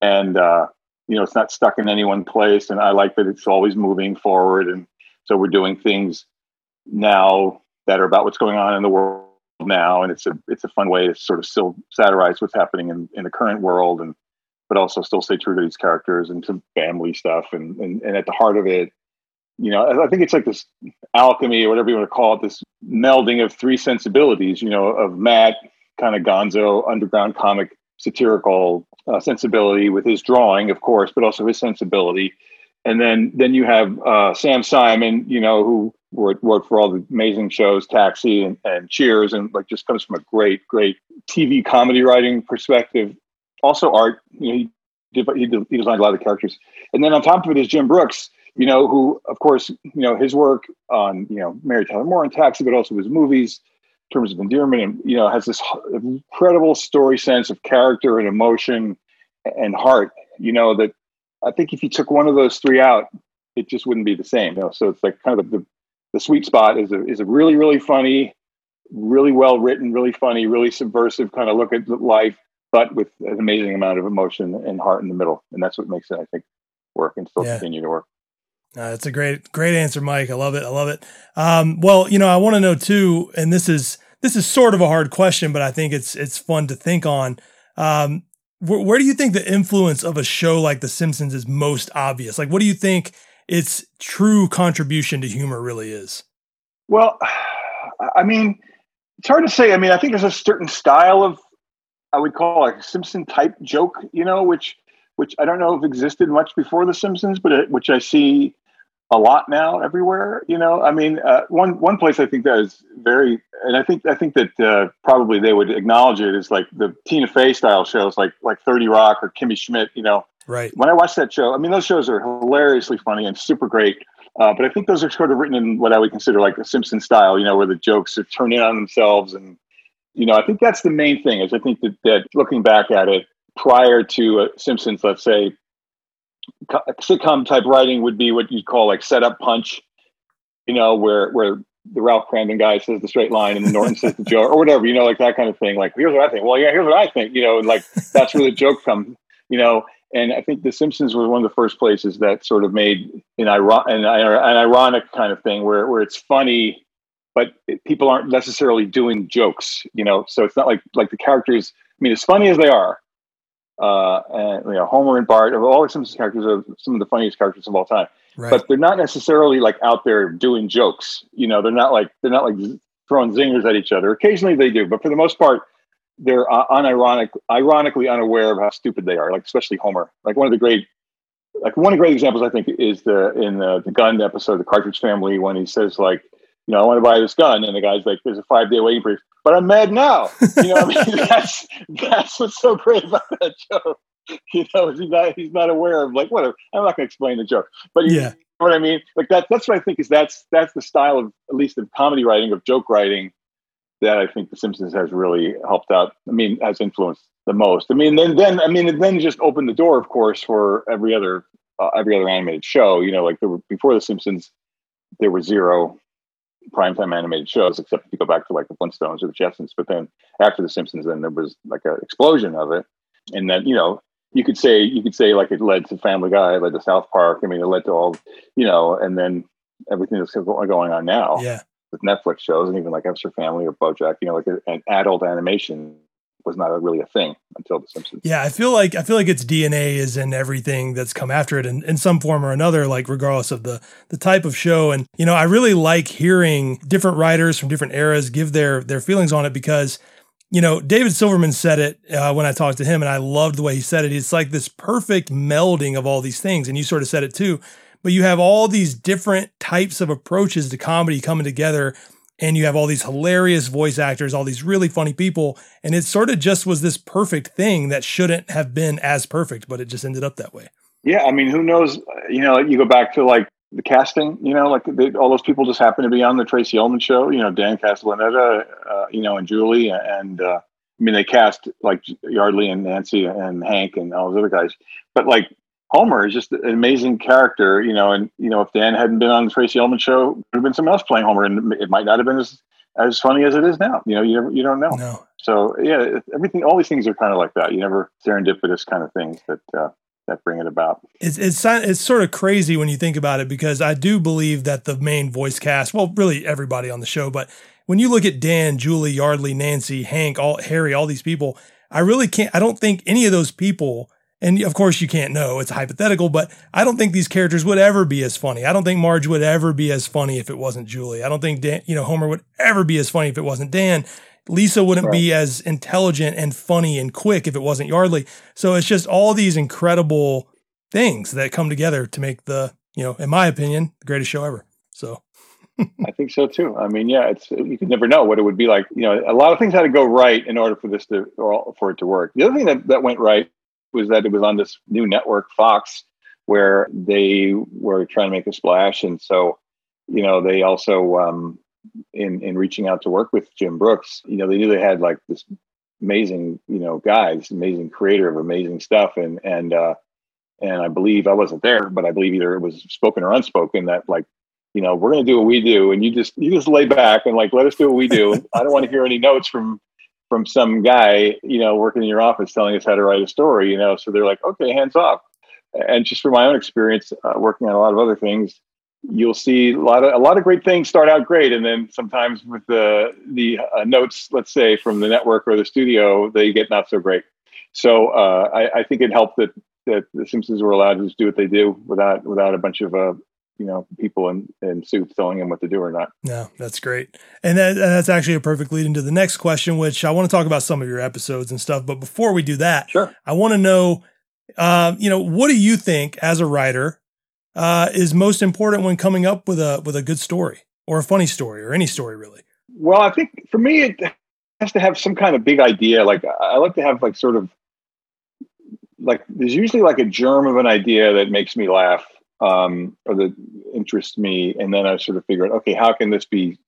and uh, you know it's not stuck in any one place and i like that it's always moving forward and so we're doing things now that are about what's going on in the world now and it's a it's a fun way to sort of still satirize what's happening in, in the current world and but also still stay true to these characters and to family stuff and, and and at the heart of it you know i think it's like this alchemy or whatever you want to call it this melding of three sensibilities you know of matt kind of gonzo underground comic satirical uh, sensibility with his drawing, of course, but also his sensibility. And then then you have uh, Sam Simon, you know, who worked, worked for all the amazing shows, Taxi and, and Cheers, and like just comes from a great, great TV comedy writing perspective. Also, art. You know, he did, he, did, he designed a lot of the characters. And then on top of it is Jim Brooks, you know, who, of course, you know, his work on, you know, Mary Tyler Moore and Taxi, but also his movies, terms of endearment and you know has this incredible story sense of character and emotion and heart you know that i think if you took one of those three out it just wouldn't be the same you know? So it's like kind of the, the sweet spot is a, is a really really funny really well written really funny really subversive kind of look at life but with an amazing amount of emotion and heart in the middle. And that's what makes it i think work and still yeah. continue to work uh, that's a great, great answer, Mike. I love it. I love it. Um, well, you know, I want to know too, and this is this is sort of a hard question, but I think it's it's fun to think on. Um, wh- where do you think the influence of a show like The Simpsons is most obvious? Like, what do you think its true contribution to humor really is? Well, I mean, it's hard to say. I mean, I think there's a certain style of, I would call a Simpson type joke, you know, which which I don't know if existed much before The Simpsons, but it, which I see a lot now everywhere. You know, I mean, uh, one one place I think that is very, and I think I think that uh, probably they would acknowledge it is like the Tina Fey style shows, like like Thirty Rock or Kimmy Schmidt. You know, right? When I watch that show, I mean, those shows are hilariously funny and super great. Uh, but I think those are sort of written in what I would consider like a Simpson style. You know, where the jokes are turning on themselves, and you know, I think that's the main thing. Is I think that that looking back at it, prior to uh, Simpsons, let's say sitcom type writing would be what you'd call like setup punch, you know, where where the Ralph Kramden guy says the straight line and the Norton says the joke or whatever, you know, like that kind of thing. Like, here's what I think. Well, yeah, here's what I think, you know, and like that's where the joke comes, you know. And I think The Simpsons was one of the first places that sort of made an, iron- an, an ironic kind of thing where, where it's funny, but it, people aren't necessarily doing jokes, you know. So it's not like like the characters. I mean, as funny as they are, uh, and you know, Homer and Bart, are all the Simpsons characters are some of the funniest characters of all time. Right. But they're not necessarily like out there doing jokes. You know, they're not like they're not like throwing zingers at each other. Occasionally they do, but for the most part, they're uh, unironic, ironically unaware of how stupid they are. Like especially Homer. Like one of the great, like one of the great examples I think is the in the the gun episode, the Cartridge Family, when he says like, you know, I want to buy this gun, and the guy's like, there's a five day waiting period, but I'm mad now. You know, I mean, that's that's what's so great about that joke. You know, he's not he's not aware of like whatever. I'm not going to explain the joke, but yeah. You know what I mean? Like that. That's what I think is that's that's the style of at least of comedy writing of joke writing that I think The Simpsons has really helped out. I mean, has influenced the most. I mean, then then I mean, then just opened the door, of course, for every other uh, every other animated show. You know, like there were, before The Simpsons, there were zero primetime animated shows, except if you go back to like the Flintstones or the Jetsons. But then after the Simpsons, then there was like an explosion of it, and then you know you could say you could say like it led to Family Guy, it led to South Park. I mean, it led to all you know, and then everything that's going on now. Yeah. With Netflix shows and even like F is for Family or BoJack, you know, like an adult animation was not really a thing until The Simpsons. Yeah, I feel like I feel like its DNA is in everything that's come after it, in, in some form or another. Like regardless of the the type of show, and you know, I really like hearing different writers from different eras give their their feelings on it because. You know, David Silverman said it uh, when I talked to him, and I loved the way he said it. It's like this perfect melding of all these things. And you sort of said it too, but you have all these different types of approaches to comedy coming together and you have all these hilarious voice actors, all these really funny people, and it sort of just was this perfect thing that shouldn't have been as perfect, but it just ended up that way. Yeah, I mean, who knows? You know, you go back to like the casting. You know, like they, all those people just happen to be on the Tracey Ullman show. You know, Dan Castellaneta, uh, you know, and Julie, and uh, I mean, they cast like Yeardley and Nancy and Hank and all those other guys, but like Homer is just an amazing character, you know, and you know, if Dan hadn't been on the Tracey Ullman show, would have been someone else playing Homer, and it might not have been as as funny as it is now. You know, you never, you don't know. No. So yeah, everything, all these things are kind of like that. You never serendipitous kind of things that uh, that bring it about. It's it's it's sort of crazy when you think about it because I do believe that the main voice cast, well, really everybody on the show, but when you look at Dan, Julie, Yeardley, Nancy, Hank, all Harry, all these people, I really can't. I don't think any of those people and of course, you can't know, it's hypothetical, but I don't think these characters would ever be as funny. I don't think Marge would ever be as funny if it wasn't Julie. I don't think Dan, you know, Homer would ever be as funny if it wasn't Dan. Lisa wouldn't right. be as intelligent and funny and quick if it wasn't Yeardley. So it's just all these incredible things that come together to make the, you know, in my opinion, the greatest show ever. So I think so too. I mean, yeah, it's you could never know what it would be like. You know, a lot of things had to go right in order for this to or for it to work. The other thing that, that went right was that it was on this new network, Fox, where they were trying to make a splash, and so you know they also um, in in reaching out to work with Jim Brooks, you know they knew they had like this amazing you know guys, amazing creator of amazing stuff, and and uh, and I believe I wasn't there, but I believe either it was spoken or unspoken that like you know we're going to do what we do, and you just you just lay back and like let us do what we do. I don't want to hear any notes from from some guy, you know, working in your office telling us how to write a story, you know. So they're like, okay, hands off. And just from my own experience, uh, working on a lot of other things, you'll see a lot of a lot of great things start out great, and then sometimes with the the uh, notes, let's say from the network or the studio, they get not so great. So uh, I, I, think it helped that that the Simpsons were allowed to just do what they do without without a bunch of uh, you know people in, in suits telling him what to do or not. No, that's great, and, that, that's actually a perfect lead into the next question, which I want to talk about some of your episodes and stuff. But before we do that, sure, I want to know, uh, you know, what do you think as a writer uh, is most important when coming up with a with a good story or a funny story or any story really? Well, I think for me it has to have some kind of big idea. Like I like to have like sort of like there's usually like a germ of an idea that makes me laugh um, or that interests me, and then I sort of figure out, okay, how can this be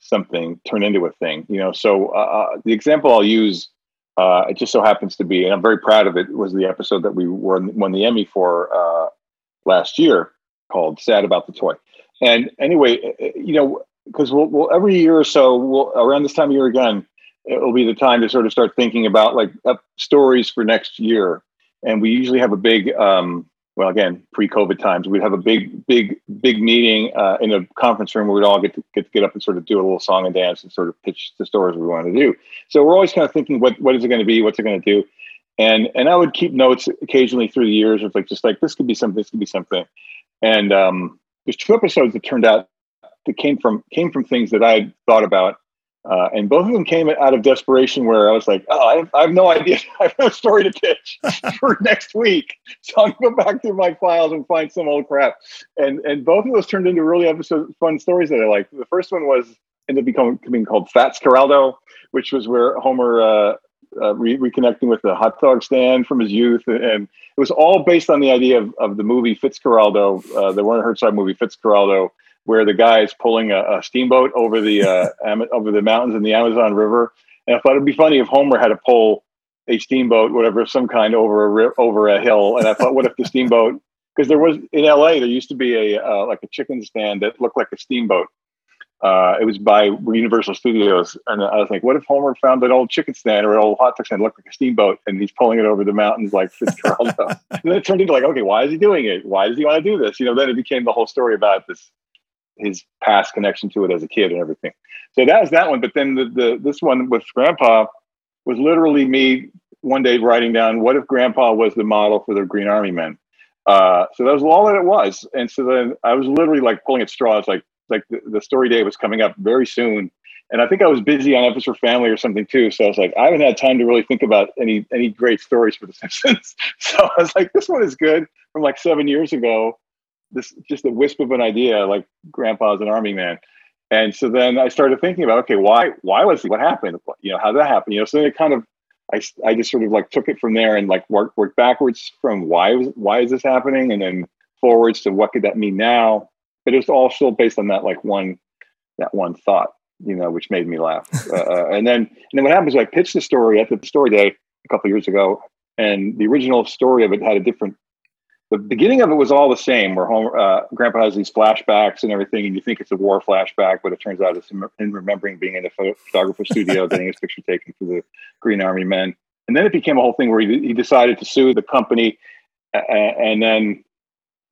something turn into a thing? You know, so uh, uh, the example I'll use Uh, it just so happens to be, and I'm very proud of it. Was the episode that we won, won the Emmy for uh, last year called "Sad About the Toy." And anyway, uh, uh, you know, because we'll, we'll, every year or so, we'll, around this time of year again, it'll be the time to sort of start thinking about like stories for next year. And we usually have a big, um, well, again, pre-COVID times, we'd have a big, big, big meeting uh, in a conference room where we'd all get to get get up and sort of do a little song and dance and sort of pitch the stories we want to do. So we're always kind of thinking, what what is it going to be? What's it going to do? And and I would keep notes occasionally through the years of like just like this could be something, this could be something. And um, there's two episodes that turned out that came from came from things that I had thought about, uh, and both of them came out of desperation. Where I was like, "Oh, I have, I have no idea. I have no story to pitch for next week." So I'm going to go back through my files and find some old crap. And and both of those turned into really episode fun stories that I like. The first one was ended up becoming, called Fatzcarraldo, which was where Homer. Uh, uh, re- reconnecting with the hot dog stand from his youth, and it was all based on the idea of, of the movie Fitzcarraldo, uh, the Werner Herzog movie Fitzcarraldo, where the guy is pulling a, a steamboat over the uh, Am- over the mountains in the Amazon River. And I thought it'd be funny if Homer had to pull a steamboat, whatever, some kind over a over a hill. And I thought, what if the steamboat? Because there was in L.A. there used to be a uh, like a chicken stand that looked like a steamboat. Uh, it was by Universal Studios, and I was like, "What if Homer found an old chicken stand or an old hot dog stand looked like a steamboat, and he's pulling it over the mountains like Fitzcarraldo?" and then it turned into like, "Okay, why is he doing it? Why does he want to do this?" You know, then it became the whole story about this his past connection to it as a kid and everything. So that was that one. But then the, the this one with Grandpa was literally me one day writing down what if Grandpa was the model for the Green Army Men. Uh, so that was all that it was. And so then I was literally like pulling at straws, like like the, the story day was coming up very soon. And I think I was busy on for Family or something too. So I was like, I haven't had time to really think about any any great stories for The Simpsons. so I was like, this one is good from like seven years ago this just a wisp of an idea, like grandpa's an army man. And so then I started thinking about, okay, why, why was what happened? You know, how did that happen? You know, so then it kind of, I, I just sort of like took it from there and like worked, worked backwards from why was, why is this happening? And then forwards to what could that mean now? But it was all still based on that, like one, that one thought, you know, which made me laugh. Uh, uh, and then, and then what happens is I pitched the story at the story day a couple years ago and the original story of it had a different the beginning of it was all the same, where Homer, uh, Grandpa has these flashbacks and everything, and you think it's a war flashback, but it turns out it's him remembering being in a photographer studio, getting his picture taken for the Green Army Men. And then it became a whole thing where he, he decided to sue the company, uh, and then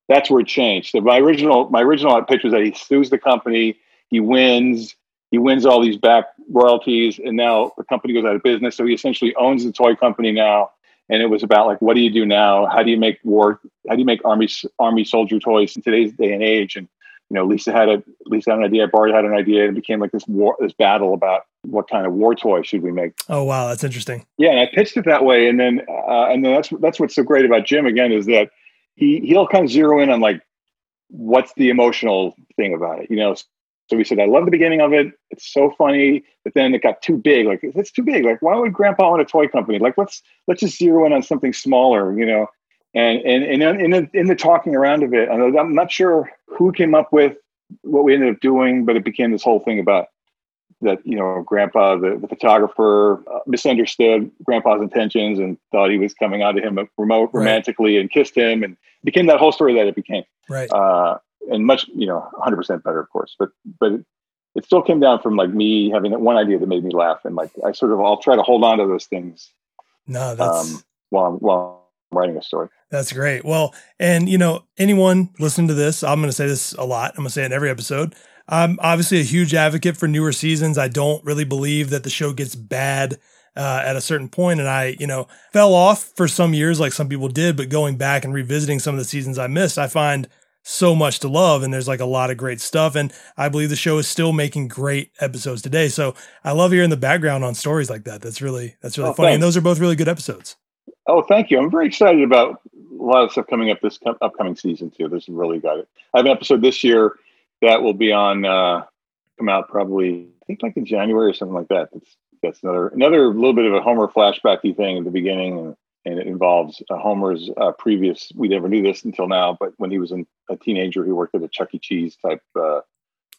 that's where it changed. So my original my original pitch was that he sues the company, he wins, he wins all these back royalties, and now the company goes out of business. So he essentially owns the toy company now and it was about like what do you do now? How do you make war how do you make army army soldier toys in today's day and age? And you know lisa had a lisa had an idea bart had an idea and it became like this war this battle about what kind of war toy should we make. Oh wow. That's interesting. Yeah and i pitched it that way. And then uh, and then that's that's what's so great about jim again is that he he'll kind of zero in on like what's the emotional thing about it you know so we said, I love the beginning of it. It's so funny, but then it got too big. Like it's too big. Like why would Grandpa own a toy company? Like let's let's just zero in on something smaller, you know. And and and in the in the talking around of it, I'm not sure who came up with what we ended up doing, but it became this whole thing about that you know grandpa the, the photographer uh, misunderstood grandpa's intentions and thought he was coming out to him remote right. romantically and kissed him and became that whole story that it became right uh, and much you know 100% better of course but but it, it still came down from like me having that one idea that made me laugh and like i sort of i'll try to hold on to those things no that's um, while i'm while i'm writing a story. That's great. Well and you know anyone listening to this i'm going to say this a lot i'm going to say it in every episode. I'm obviously a huge advocate for newer seasons. I don't really believe that the show gets bad uh, at a certain point and i you know fell off for some years like some people did but going back and revisiting some of the seasons i missed i find so much to love and there's like a lot of great stuff and i believe the show is still making great episodes today. So i love hearing the background on stories like that. That's really that's really oh, funny thanks. and those are both really good episodes. Oh thank you. I'm very excited about a lot of stuff coming up this co- upcoming season too. This really got it i have an episode this year that will be on uh come out probably i think like in january or something like that. That's that's another another little bit of a homer flashbacky thing at the beginning and and it involves uh, Homer's uh, previous. We never knew this until now, but when he was in, a teenager, he worked at a Chuck E. Cheese type uh,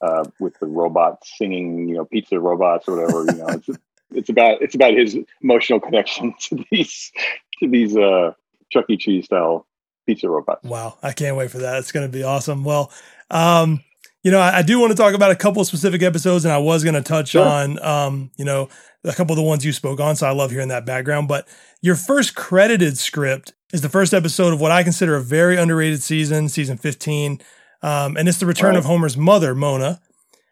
uh with the robots singing, you know, pizza robots or whatever. You know, it's It's about it's about his emotional connection to these to these uh, Chuck E. Cheese style pizza robots. Wow, I can't wait for that. It's going to be awesome. Well, um, you know, I, I, do want to talk about a couple of specific episodes, and I was going to touch sure. on, um, you know, a couple of the ones you spoke on. So I love hearing that background. But your first credited script is the first episode of what I consider a very underrated season, season 15. Um, and it's the return right. of Homer's mother, Mona.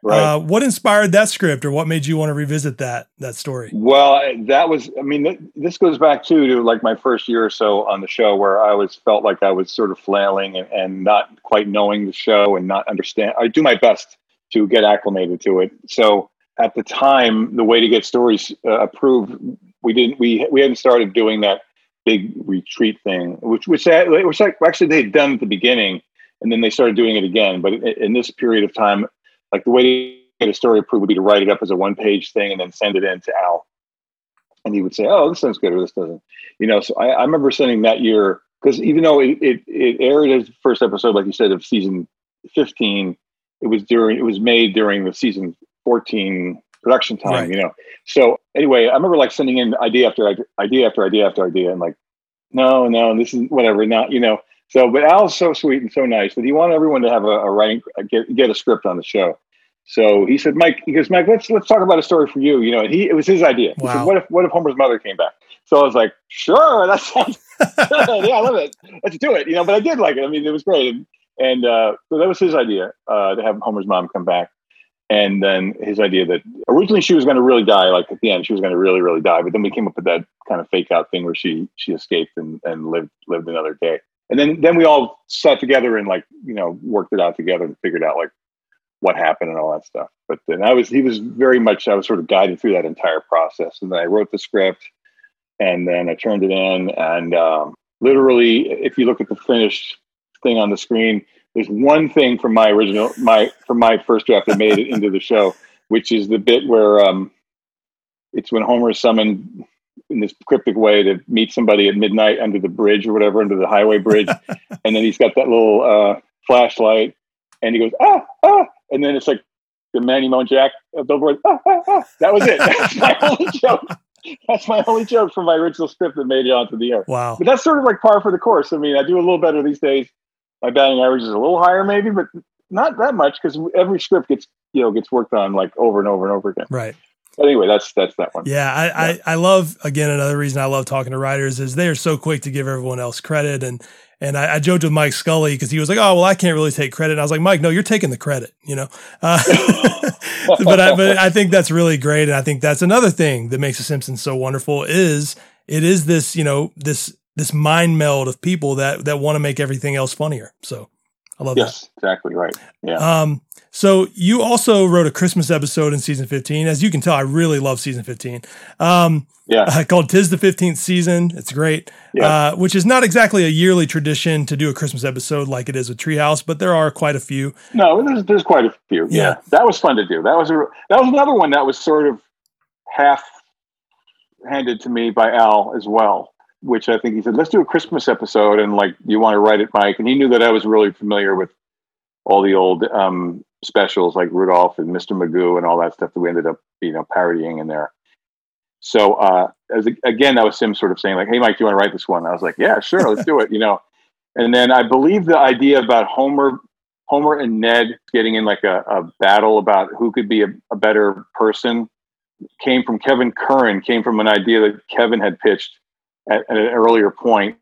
Right. Uh, what inspired that script, or what made you want to revisit that that story? Well, that was, I mean, this goes back too to like my first year or so on the show, where I was felt like I was sort of flailing and, and not quite knowing the show and not understand. I do my best to get acclimated to it. So at the time, the way to get stories uh, approved, we didn't we we hadn't started doing that big retreat thing, which which which actually they had done at the beginning, and then they started doing it again. But in this period of time like the way to get a story approved would be to write it up as a one page thing and then send it in to Al. And he would say, Oh, this sounds good or this doesn't. You know, so I, I remember sending that year because even though it, it, it aired as the first episode, like you said, of season 15, it was during it was made during the season 14 production time, right. you know. So anyway, I remember like sending in idea after idea after idea after idea and like, no, no, this is whatever, not, you know. So, but Al's so sweet and so nice that he wanted everyone to have a, a writing, get, get a script on the show. So he said, Mike, he goes, Mike, let's let's talk about a story for you. You know, and he it was his idea. Wow. He said, what if what if Homer's mother came back? So I was like, sure, that sounds yeah, I love it. Let's do it. You know, but I did like it. I mean, it was great. And, and uh, so that was his idea uh, to have Homer's mom come back. And then his idea that originally she was going to really die, like at the end, she was going to really, really die. But then we came up with that kind of fake out thing where she she escaped and, and lived lived another day and then then we all sat together and like you know worked it out together and figured out like what happened and all that stuff. But then I was he was very much I was sort of guided through that entire process, and then I wrote the script, and then I turned it in, and um, literally, if you look at the finished thing on the screen, there's one thing from my original my from my first draft that made it into the show, which is the bit where um, it's when Homer is summoned in this cryptic way to meet somebody at midnight under the bridge or whatever, under the highway bridge. and then he's got that little uh, flashlight and he goes, ah, ah. And then it's like the Manny Moe and Jack billboard. Ah, ah, ah. That was it. That's my only joke. That's my only joke from my original script that made it onto the air. Wow. But that's sort of like par for the course. I mean, I do a little better these days. My batting average is a little higher, maybe, but not that much because every script gets you know gets worked on like over and over and over again. Right anyway, that's that's that one. Yeah, I, yeah. I, I love again another reason I love talking to writers is they are so quick to give everyone else credit and and I, I joked with Mike Scully because he was like, "Oh, well, I can't really take credit." And I was like, "Mike, no, you're taking the credit," you know. Uh, but I, but I think that's really great, and I think that's another thing that makes The Simpsons so wonderful is it is this you know this this mind meld of people that that want to make everything else funnier. So I love yes, that. exactly right. Yeah. Um, so you also wrote a Christmas episode in season 15. As you can tell, I really love season 15. Um, yeah. Uh, called Tis the 15th Season. It's great. Yeah. Uh, which is not exactly a yearly tradition to do a Christmas episode like it is with Treehouse, but there are quite a few. No, there's, there's quite a few. Yeah. yeah. That was fun to do. That was a, that was another one that was sort of half handed to me by Al as well which I think he said, let's do a Christmas episode. And like, you want to write it, Mike? And he knew that I was really familiar with all the old um, specials like Rudolph and Mr. Magoo and all that stuff that we ended up, you know, parodying in there. So uh, as again, that was Sim sort of saying like, "Hey, Mike, do you want to write this one?" I was like, "Yeah, sure, let's do it." You know, and then I believe the idea about Homer, Homer and Ned getting in like a, a battle about who could be a, a, better person came from Kevin Curran. Came from an idea that Kevin had pitched at, at an earlier point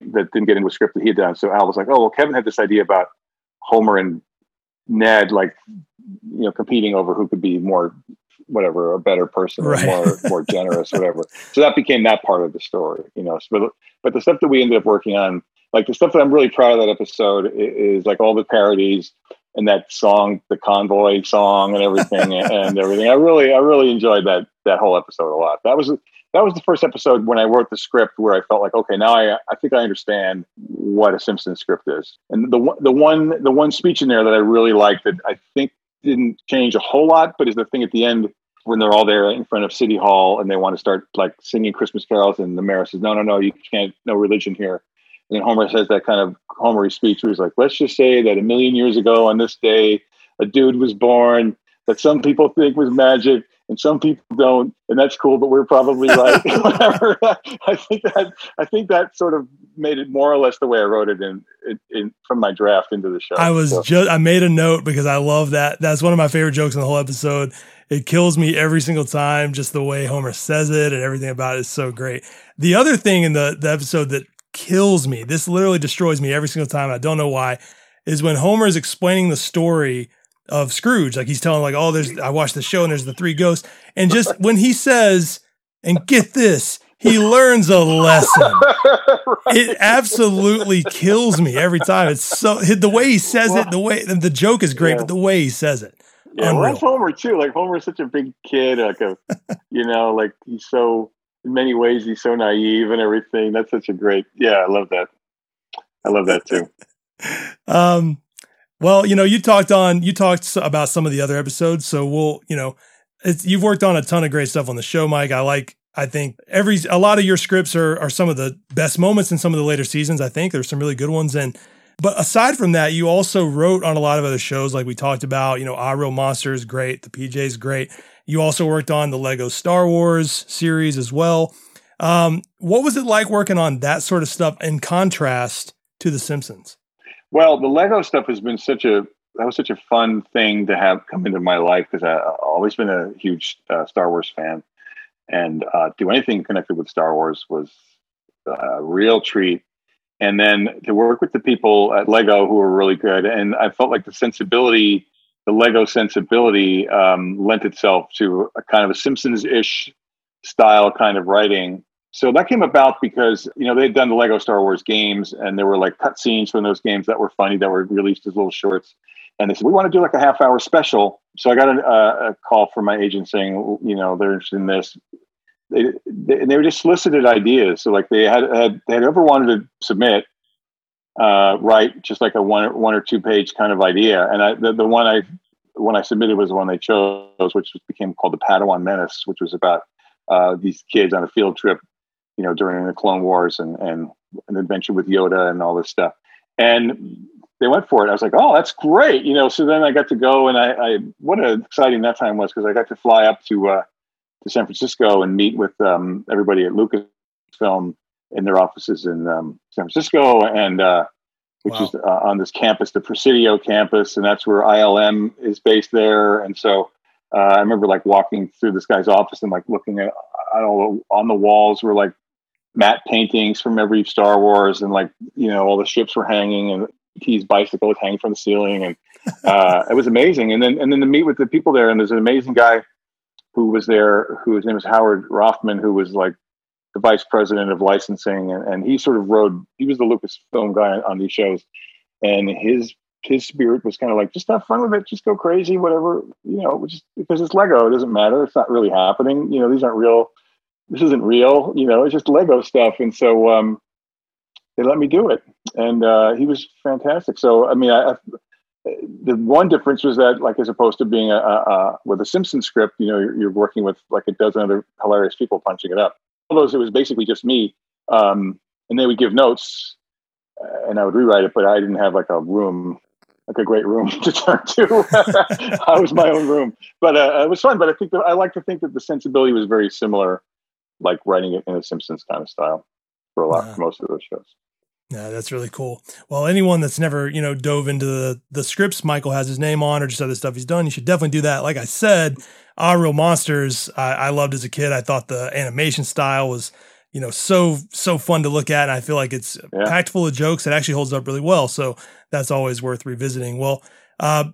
that didn't get into a script that he had done. So Al was like, "Oh, well, Kevin had this idea about Homer and Ned like you know competing over who could be more whatever a better person right. or more more generous whatever. So that became that part of the story you know. But, but the stuff that we ended up working on like the stuff that i'm really proud of that episode is, is like all the parodies and that song the convoy song and everything and everything. I really i really enjoyed that that whole episode a lot. That was that was the first episode when I wrote the script where I felt like, okay, now I I think I understand what a Simpsons script is. And the the one the one speech in there that I really liked that I think didn't change a whole lot, but is the thing at the end when they're all there in front of City Hall and they want to start like singing Christmas carols, and the mayor says, "No, no, no, you can't. No religion here." And then Homer says that kind of Homery speech where he's like, "Let's just say that a million years ago on this day, a dude was born that some people think was magic, and some people don't, and that's cool. But we're probably right. Whatever. I think that I think that sort of made it more or less the way I wrote it in, in, in from my draft into the show. I was So, just I made a note because I love that. That's one of my favorite jokes in the whole episode. It kills me every single time, just the way Homer says it and everything about it is so great. The other thing in the, the episode that kills me, this literally destroys me every single time. I don't know why, is when Homer is explaining the story of Scrooge. Like he's telling, like, oh, there's I watched the show and there's the three ghosts. And just when he says, and get this, he learns a lesson. It absolutely kills me every time. It's so the way he says it, the way the joke is great, Yeah. but the way he says it. yeah, well, that's Homer too. Like Homer's such a big kid. Like a, you know, like he's so in many ways he's so naive and everything. That's such a great. Yeah, I love that. I love that too. Um, well, you know, you talked on you talked about some of the other episodes, so we'll, you know, you've worked on a ton of great stuff on the show, Mike. I like. I think every a lot of your scripts are are some of the best moments in some of the later seasons. I think there's some really good ones, and but aside from that, you also wrote on a lot of other shows, like we talked about. You know, Aaahh!!! Real Monsters, great. The PJ's great. You also worked on the Lego Star Wars series as well. Um, what was it like working on that sort of stuff in contrast to The Simpsons? Well, the Lego stuff has been such a that was such a fun thing to have come into my life because I've always been a huge uh, Star Wars fan, and uh, do anything connected with Star Wars was a real treat. And then to work with the people at Lego who were really good, and I felt like the sensibility, the Lego sensibility, um, lent itself to a kind of a Simpsons-ish style kind of writing so that came about because you know they'd done the Lego Star Wars games, and there were like cut scenes from those games that were funny that were released as little shorts. And they said we want to do like a half hour special. So I got a, a, a call from my agent saying, you know, they're interested in this. They, they, and they were just solicited ideas. So like they had had they had ever wanted to submit, uh, write just like a one or, one or two page kind of idea. And I the, the one I when I submitted was the one they chose, which became called the Padawan Menace, which was about uh, these kids on a field trip you know, during the Clone Wars and, and an adventure with Yoda and all this stuff. And they went for it. I was like, oh, that's great. You know, so then I got to go and I, I what an exciting that time was because I got to fly up to, uh, to San Francisco and meet with um, everybody at Lucasfilm in their offices in um, San Francisco and, uh, which Wow. is uh, on this campus, the Presidio campus. And that's where ILM is based there. And so uh, I remember like walking through this guy's office and like looking at, at all the, on the walls were like matte paintings from every Star Wars, and like you know all the ships were hanging, and T's bicycle was hanging from the ceiling, and uh, it was amazing. And then and then to meet with the people there, and there's an amazing guy who was there, whose name was Howard Roffman, who was like the vice president of licensing, and, and he sort of rode. He was the Lucasfilm guy on these shows, and his his spirit was kind of like just have fun with it, just go crazy, whatever you know, just because it's Lego, it doesn't matter. It's not really happening. You know, these aren't real this isn't real, you know, it's just Lego stuff. And so um, they let me do it. And uh, he was fantastic. So, I mean, I, I, the one difference was that, like, as opposed to being a, a, a with a Simpson script, you know, you're, you're, working with like a dozen other hilarious people punching it up. All those, it was basically just me. Um, and they would give notes uh, and I would rewrite it, but I didn't have like a room like a great room to turn to. I was my own room, but uh, it was fun. But I think that I like to think that the sensibility was very similar, like writing it in a Simpsons kind of style for a lot, for most of those shows. Yeah, that's really cool. Well, anyone that's never, you know, dove into the the scripts Michael has his name on or just other stuff he's done, you should definitely do that. Like I said, Aaahh!!! Real Monsters, I, I loved as a kid. I thought the animation style was, you know, so so fun to look at, and I feel like it's Yeah. packed full of jokes. It actually holds up really well, so that's always worth revisiting. Well, uh,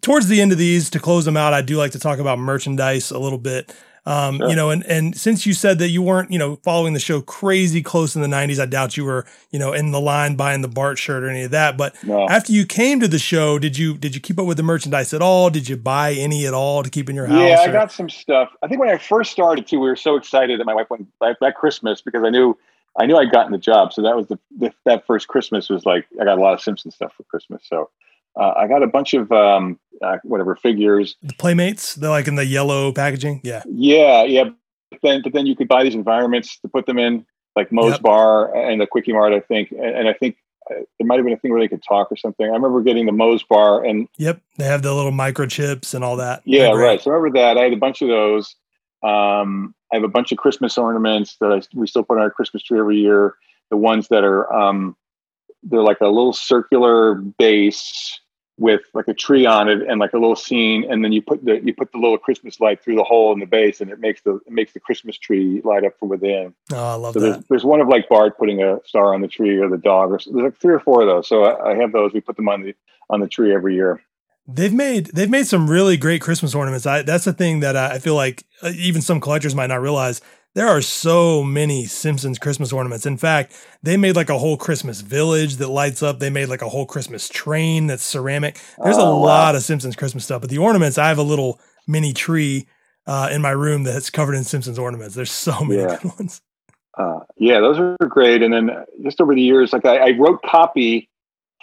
towards the end of these, to close them out, I do like to talk about merchandise a little bit. Um, Sure. You know, and and since you said that you weren't, you know, following the show crazy close in the '90s, I doubt you were, you know, in the line buying the Bart shirt or any of that. But No, after you came to the show, did you did you keep up with the merchandise at all? Did you buy any at all to keep in your house? yeah, I got some stuff. I think when I first started too, we were so excited that my wife went that, that Christmas because I knew I knew I'd gotten the job. So that was the, the that first Christmas was like I got a lot of Simpson stuff for Christmas. So uh, I got a bunch of um, uh, whatever figures. the Playmates. They're like in the yellow packaging. Yeah, Yeah, yeah. But then, but then you could buy these environments to put them in, like Moe's Yep. Bar and the Kwik-E-Mart, I think. And, and I think it might have been a thing where they could talk or something. I remember getting the Moe's bar and Yep, they have the little microchips and all that. yeah, right. So I remember that. I had a bunch of those. Um, I have a bunch of Christmas ornaments that I, we still put on our Christmas tree every year. The ones that are um, they're like a little circular base with like a tree on it and like a little scene, and then you put the you put the little Christmas light through the hole in the base, and it makes the it makes the Christmas tree light up from within. Oh, I love So there's, that. there's one of like Bart putting a star on the tree or the dog, or there's like three or four of those. So I, I have those. We put them on the on the tree every year. They've made they've made some really great Christmas ornaments. I, that's the thing that I, I feel like uh, even some collectors might not realize. There are so many Simpsons Christmas ornaments. In fact, they made like a whole Christmas village that lights up. They made like a whole Christmas train that's ceramic. There's a Oh, wow. lot of Simpsons Christmas stuff. But the ornaments, I have a little mini tree uh, in my room that's covered in Simpsons ornaments. There's so many Yeah. good ones. Uh, yeah, those are great. And then uh, just over the years, like I, I wrote copy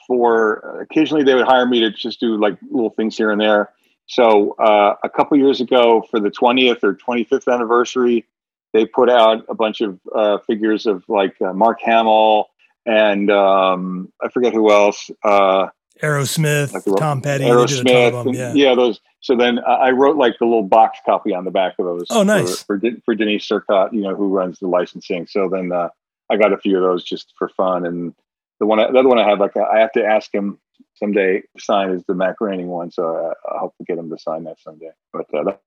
for. Occasionally, they would hire me to just do like little things here and there. So uh, a couple years ago, for the 20th or 25th anniversary, they put out a bunch of uh, figures of like uh, Mark Hamill and um, I forget who else. Uh, Aerosmith, Like the- Tom Petty, they did a ton Aerosmith. of them. and- Yeah. those. So then I wrote like the little box copy on the back of those. Oh, nice. For, for, for Denise Sirkot, you know, who runs the licensing. So then uh, I got a few of those just for fun. And the one, the other one I have, like I have to ask him someday sign is the Mac Raining one. So I, I hope to get him to sign that someday. But uh, that's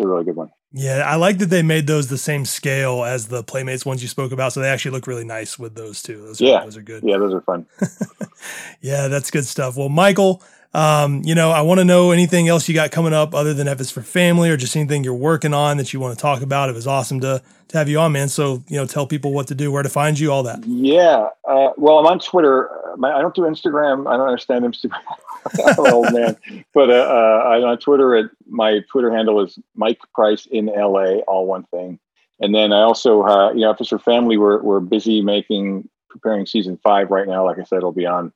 a really good one. Yeah, I like that they made those the same scale as the Playmates ones you spoke about, so they actually look really nice with those too. Those are, Yeah. those are good. Yeah, those are fun. Yeah, that's good stuff. Well, Michael, um, you know, I want to know anything else you got coming up other than F is for Family or just anything you're working on that you want to talk about. It was awesome to to have you on, man. So, you know, tell people what to do, where to find you, all that. Yeah. Uh, well, I'm on Twitter. I don't do Instagram. I don't understand Instagram. Old man. But uh, uh, on Twitter. At my Twitter handle is Mike Price in LA, all one thing. And then I also, uh, you know, for family, we're we're busy making preparing season five right now. Like I said, it'll be on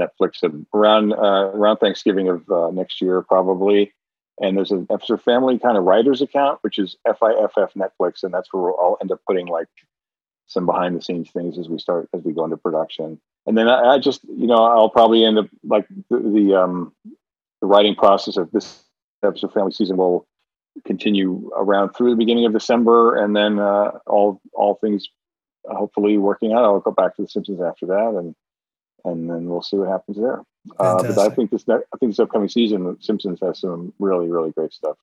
Netflix around uh, around Thanksgiving of uh, next year, probably. And there's an for Family kind of writers account, which is FIFF Netflix, and that's where we'll all end up putting like some behind the scenes things as we start as we go into production. And then I, I just you know I'll probably end up like the, the um the writing process of this episode family season will continue around through the beginning of December, and then uh, all all things hopefully working out. I'll go back to the Simpsons after that, and and then we'll see what happens there. Uh, but I think this ne- I think this upcoming season, the Simpsons has some really really great stuff.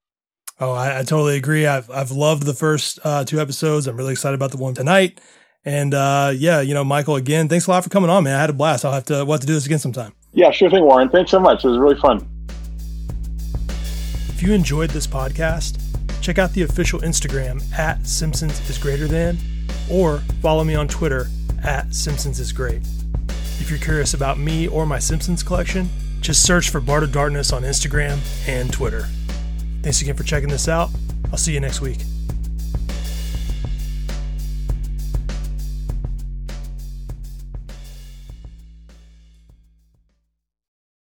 Oh, I, I totally agree. I've I've loved the first uh, two episodes. I'm really excited about the one tonight. And uh, yeah, you know, Michael, again, thanks a lot for coming on, man. I had a blast. I'll have to we'll have to do this again sometime. Yeah, sure thing, Warren. Thanks so much. It was really fun. If you enjoyed this podcast, check out the official Instagram at Simpsons is greater than, or follow me on Twitter at Simpsons is great. If you're curious about me or my Simpsons collection, just search for Bart of Darkness on Instagram and Twitter. Thanks again for checking this out. I'll see you next week.